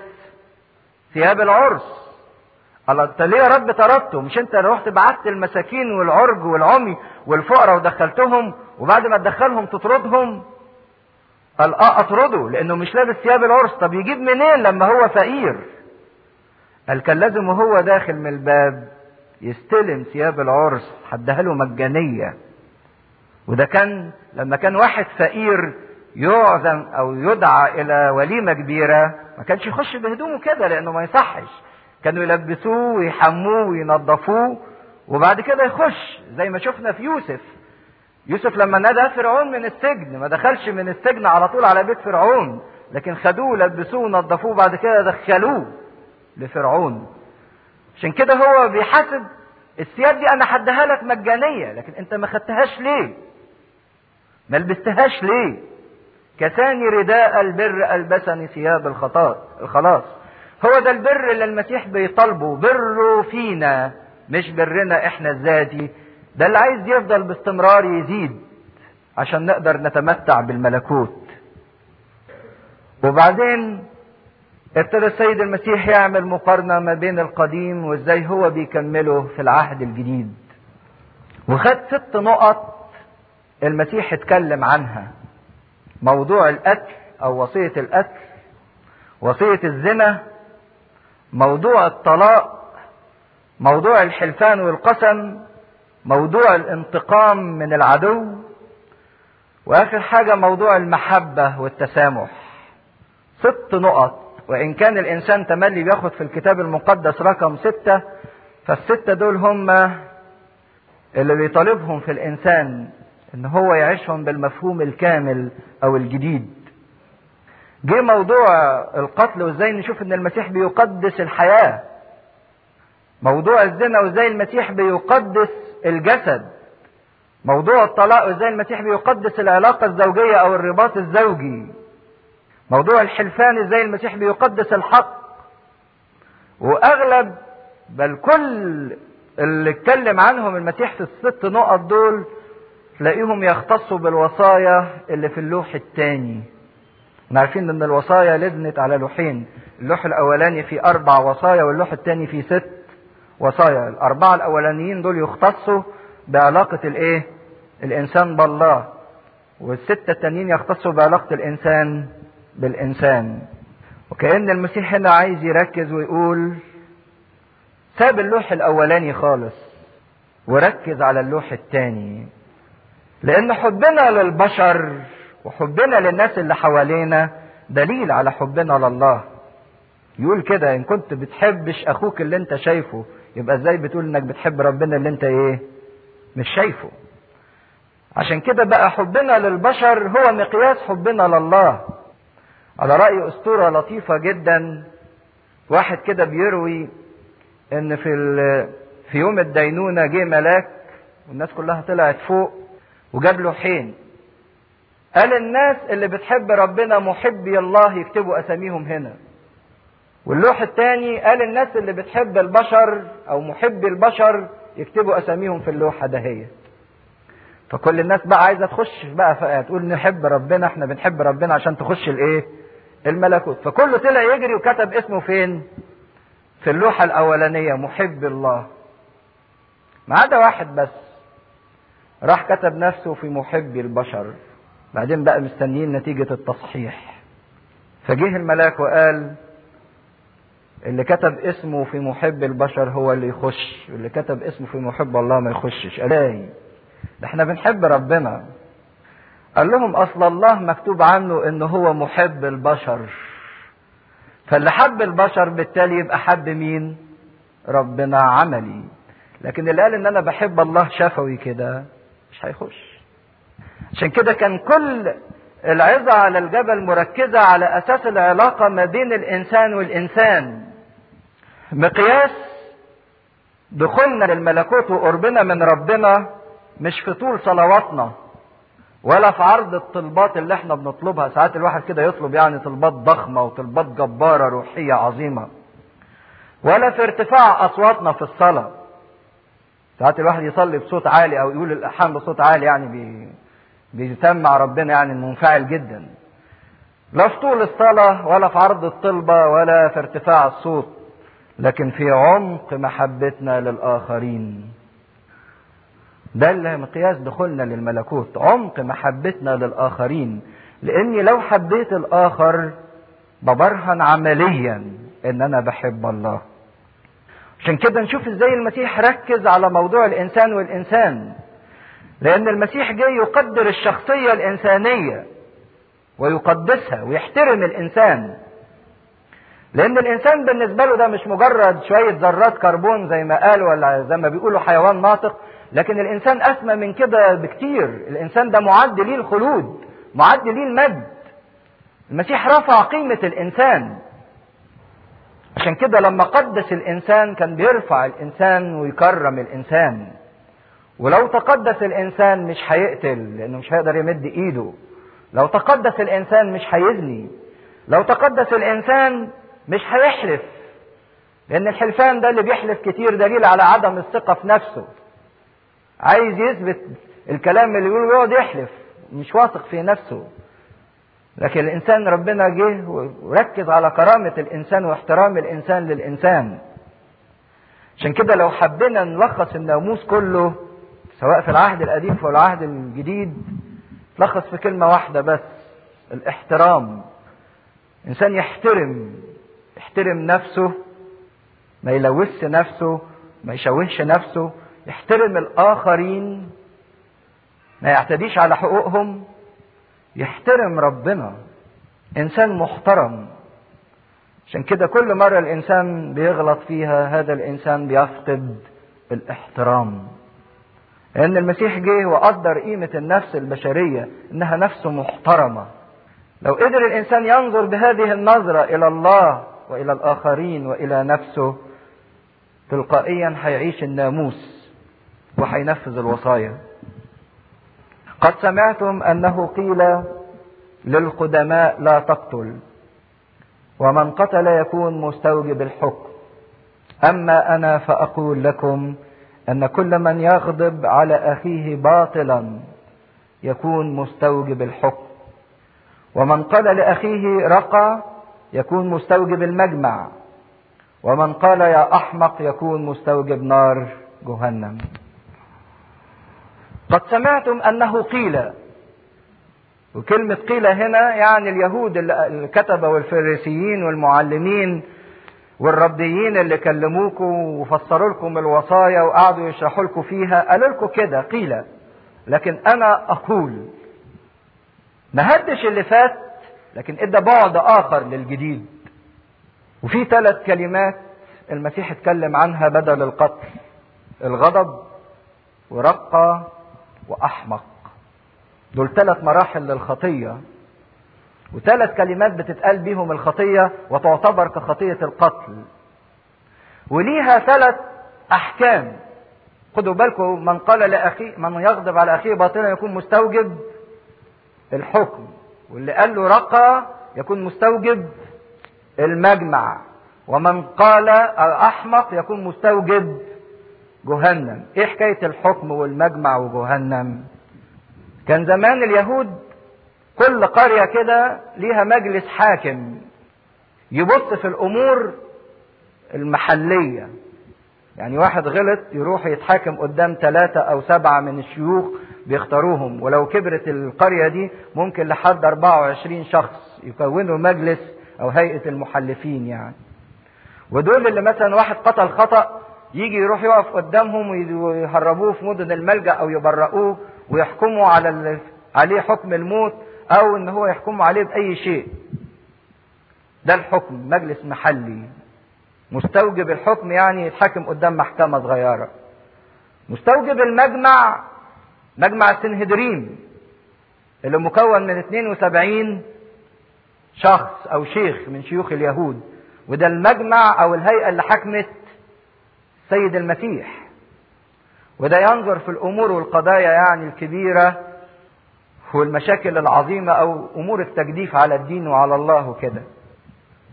ثياب العرس. الله انت ليه يا رب طردته؟ مش انت رحت بعت المساكين والعرج والعمي والفقراء ودخلتهم وبعد ما تدخلهم تطردهم؟ قال آه أطرده لأنه مش لابس ثياب العرس. طب يجيب منين لما هو فقير؟ قال كان لازم وهو داخل من الباب يستلم ثياب العرس حدها له مجانية. وده كان لما كان واحد فقير يعزم أو يدعى إلى وليمة كبيرة ما كانش يخش بهدومه كده لأنه ما يصحش. كانوا يلبسوه ويحموه وينظفوه وبعد كده يخش زي ما شفنا في يوسف. يوسف لما نادى فرعون من السجن ما دخلش من السجن على طول على بيت فرعون لكن خدوه لبسوه ونظفوه بعد كده دخلوه. لفرعون. عشان كده هو بيحاسب. الثياب دي أنا حدها لك مجانية لكن انت ما خدتهاش ليه؟ ما لبستهاش ليه؟ كساني رداء البر ألبسني ثياب الخطاء الخلاص. هو ده البر اللي المسيح بيطالبه. بره فينا مش برنا إحنا الذاتي. ده اللي عايز يفضل باستمرار يزيد عشان نقدر نتمتع بالملكوت. وبعدين ابتدى السيد المسيح يعمل مقارنة ما بين القديم وازاي هو بيكمله في العهد الجديد. وخد ست نقط المسيح اتكلم عنها. موضوع القتل أو وصية القتل وصية الزنا موضوع الطلاق موضوع الحلفان والقسم موضوع الانتقام من العدو وآخر حاجة موضوع المحبة والتسامح. ست نقط. وإن كان الإنسان تملي بياخد في الكتاب المقدس رقم ستة فالستة دول هم اللي بيطالبهم في الإنسان إن هو يعيشهم بالمفهوم الكامل أو الجديد. جه موضوع القتل وإزاي نشوف إن المسيح بيقدس الحياة. موضوع الزنا وإزاي المسيح بيقدس الجسد. موضوع الطلاق وإزاي المسيح بيقدس العلاقة الزوجية أو الرباط الزوجي. موضوع الحلفان إزاي المسيح بيقدس الحق. وأغلب بل كل اللي اتكلم عنهم المسيح في الست نقط دول تلاقيهم يختصوا بالوصايا اللي في اللوح الثاني إحنا عارفين إن الوصايا لزنت على لوحين. اللوح الأولاني فيه أربع وصايا واللوح الثاني فيه ست وصايا. الأربعة الأولانيين دول يختصوا بعلاقة الإيه؟ الإنسان بالله. والستة التانيين يختصوا بعلاقة الإنسان بالإنسان. وكأن المسيح هنا عايز يركز ويقول ساب اللوح الأولاني خالص وركز على اللوح الثاني لأن حبنا للبشر وحبنا للناس اللي حوالينا دليل على حبنا لله. يقول كده إن كنت بتحبش أخوك اللي أنت شايفه يبقى إزاي بتقول إنك بتحب ربنا اللي أنت إيه؟ مش شايفه. عشان كده بقى حبنا للبشر هو مقياس حبنا لله. على رأي أسطورة لطيفة جدا واحد كده بيروي إن في في يوم الدينونة جه ملاك والناس كلها طلعت فوق وجاب له حين. قال الناس اللي بتحب ربنا محبي الله يكتبوا أساميهم هنا. واللوح الثاني قال الناس اللي بتحب البشر أو محبي البشر يكتبوا أساميهم في اللوحة دهية فكل الناس بقى عايزة تخش بقى تقول نحب ربنا إحنا بنحب ربنا عشان تخش الإيه؟ الملكوت. فكله طلع يجري وكتب اسمه فين؟ في اللوحة الأولانية محب الله. ما عدا واحد بس. راح كتب نفسه في محب البشر. بعدين بقى مستنيين نتيجة التصحيح. فجه الملاك وقال اللي كتب اسمه في محب البشر هو اللي يخش. واللي كتب اسمه في محب الله ما يخشش. ألاهي. ده إحنا بنحب ربنا. قال لهم أصل الله مكتوب عنه إن هو محب البشر. فاللي حب البشر بالتالي يبقى حب مين؟ ربنا عملي. لكن اللي قال إن أنا بحب الله شفوي كده مش هيخش. عشان كده كان كل العظة على الجبل مركزة على أساس العلاقة ما بين الإنسان والإنسان. مقياس دخولنا للملكوت وقربنا من ربنا مش في طول صلواتنا. ولا في عرض الطلبات اللي إحنا بنطلبها. ساعات الواحد كده يطلب يعني طلبات ضخمة وطلبات جبارة روحية عظيمة. ولا في ارتفاع أصواتنا في الصلاة. ساعات الواحد يصلي بصوت عالي أو يقول الألحان بصوت عالي يعني بي بيسمع ربنا يعني منفعل جدا. لا في طول الصلاة ولا في عرض الطلبة ولا في ارتفاع الصوت. لكن في عمق محبتنا للآخرين. ده اللي مقياس دخولنا للملكوت عمق محبتنا للآخرين. لأني لو حبيت الآخر ببرهن عمليا إن أنا بحب الله. عشان كده نشوف إزاي المسيح ركز على موضوع الإنسان والإنسان. لأن المسيح جاي يقدر الشخصية الإنسانية ويقدسها ويحترم الإنسان. لأن الإنسان بالنسبة له ده مش مجرد شوية ذرات كربون زي ما قال ولا زي ما بيقولوا حيوان ناطق لكن الإنسان أسمى من كده بكتير. الإنسان ده معد ليه الخلود معد ليه المجد المسيح رفع قيمة الإنسان. عشان كده لما قدس الإنسان كان بيرفع الإنسان ويكرم الإنسان. ولو تقدس الإنسان مش هيقتل لأنه مش هيقدر يمد إيده. لو تقدس الإنسان مش هيزني. لو تقدس الإنسان مش هيحلف. لأن الحلفان ده اللي بيحلف كتير دليل على عدم الثقة في نفسه. عايز يثبت الكلام اللي يقوله ويقعد يحلف مش واثق في نفسه. لكن الإنسان ربنا جه وركز على كرامة الإنسان واحترام الإنسان للإنسان. عشان كده لو حبينا نلخص الناموس كله سواء في العهد القديم أو العهد الجديد تلخص في كلمة واحدة بس الاحترام. إنسان يحترم يحترم نفسه ما يلوثش نفسه ما يشوهش نفسه يحترم الآخرين ما يعتديش على حقوقهم يحترم ربنا إنسان محترم. عشان كده كل مرة الإنسان بيغلط فيها هذا الإنسان بيفقد الاحترام. لأن المسيح جه وقدر قيمة النفس البشرية إنها نفس محترمة. لو قدر الإنسان ينظر بهذه النظرة إلى الله وإلى الآخرين وإلى نفسه تلقائيا هيعيش الناموس. وهينفذ الوصايا. قد سمعتم أنه قيل للقدماء لا تقتل ومن قتل يكون مستوجب الحكم. أما أنا فأقول لكم أن كل من يغضب على أخيه باطلا يكون مستوجب الحكم. ومن قال لأخيه رقى يكون مستوجب المجمع. ومن قال يا أحمق يكون مستوجب نار جهنم. قد سمعتم أنه قيل وكلمة قيل هنا يعني اليهود الكتبة والفريسيين والمعلمين والربيين اللي كلموكم وفسروا لكم الوصايا وقعدوا يشرحوا لكم فيها قالوا لكم كده قيل. لكن أنا أقول ما هدش اللي فات لكن إدى بعد آخر للجديد. وفي ثلاث كلمات المسيح اتكلم عنها بدل القتل الغضب ورقة وأحمق. دول ثلاث مراحل للخطية وثلاث كلمات بتتقال بيهم الخطية وتعتبر كخطية القتل. وليها ثلاث أحكام. خدوا بالكم من قال لأخيه من يغضب على أخيه باطلا يكون مستوجب الحكم واللي قال له رقى يكون مستوجب المجمع. ومن قال أحمق يكون مستوجب جهنم. إيه حكاية الحكم والمجمع وجهنم؟ كان زمان اليهود كل قرية كده ليها مجلس حاكم يبص في الأمور المحلية. يعني واحد غلط يروح يتحاكم قدام ثلاثة أو سبعة من الشيوخ بيختاروهم. ولو كبرت القرية دي ممكن لحد 24 شخص يكونوا مجلس أو هيئة المحلفين يعني. ودول اللي مثلا واحد قتل خطأ يجي يروح يقف قدامهم ويهربوه في مدن الملجأ أو يبرئوه ويحكموا على عليه حكم الموت أو إن هو يحكموا عليه بأي شيء. ده الحكم مجلس محلي. مستوجب الحكم يعني يتحكم قدام محكمة صغيرة. مستوجب المجمع مجمع السنهدرين اللي مكون من 72 شخص أو شيخ من شيوخ اليهود. وده المجمع أو الهيئة اللي حكمت سيد المسيح. وده ينظر في الأمور والقضايا يعني الكبيرة والمشاكل العظيمة أو أمور التجديف على الدين وعلى الله وكده.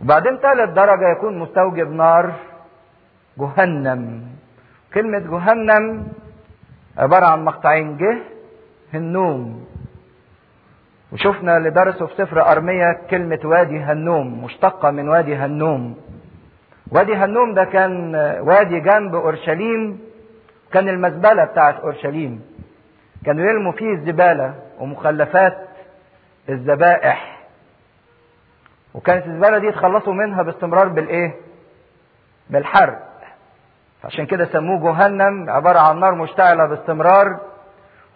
وبعدين ثالث درجة يكون مستوجب نار جهنم. كلمة جهنم عبارة عن مقطعين جه هنوم. وشفنا اللي درسوا في سفر أرمية كلمة وادي هنوم مشتقة من وادي هنوم. وادي هنوم ده كان وادي جنب أورشليم كان المزبلة بتاعت أورشليم. كانوا يرموا فيه الزبالة ومخلفات الذبائح. وكانت الزبالة دي يتخلصوا منها باستمرار بالإيه؟ بالحرق عشان كده سموه جهنم عبارة عن نار مشتعلة باستمرار.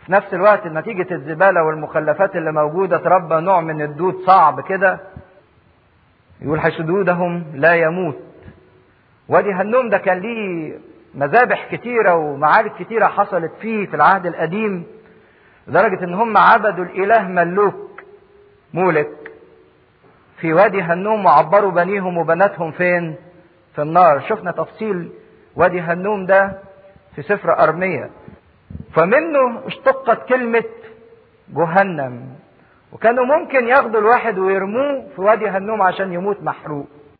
في نفس الوقت نتيجة الزبالة والمخلفات اللي موجودة تربى نوع من الدود صعب كده. يقول حشدودهم لا يموت. وادي هنوم ده كان ليه مذابح كتيرة ومعارك كتيرة حصلت فيه في العهد القديم لدرجة إن هم عبدوا الإله ملوك مولك في وادي هنوم وعبروا بنيهم وبناتهم فين؟ في النار. شفنا تفصيل وادي هنوم ده في سفر أرمية. فمنه اشتقت كلمة جهنم وكانوا ممكن ياخدوا الواحد ويرموه في وادي هنوم عشان يموت محروق.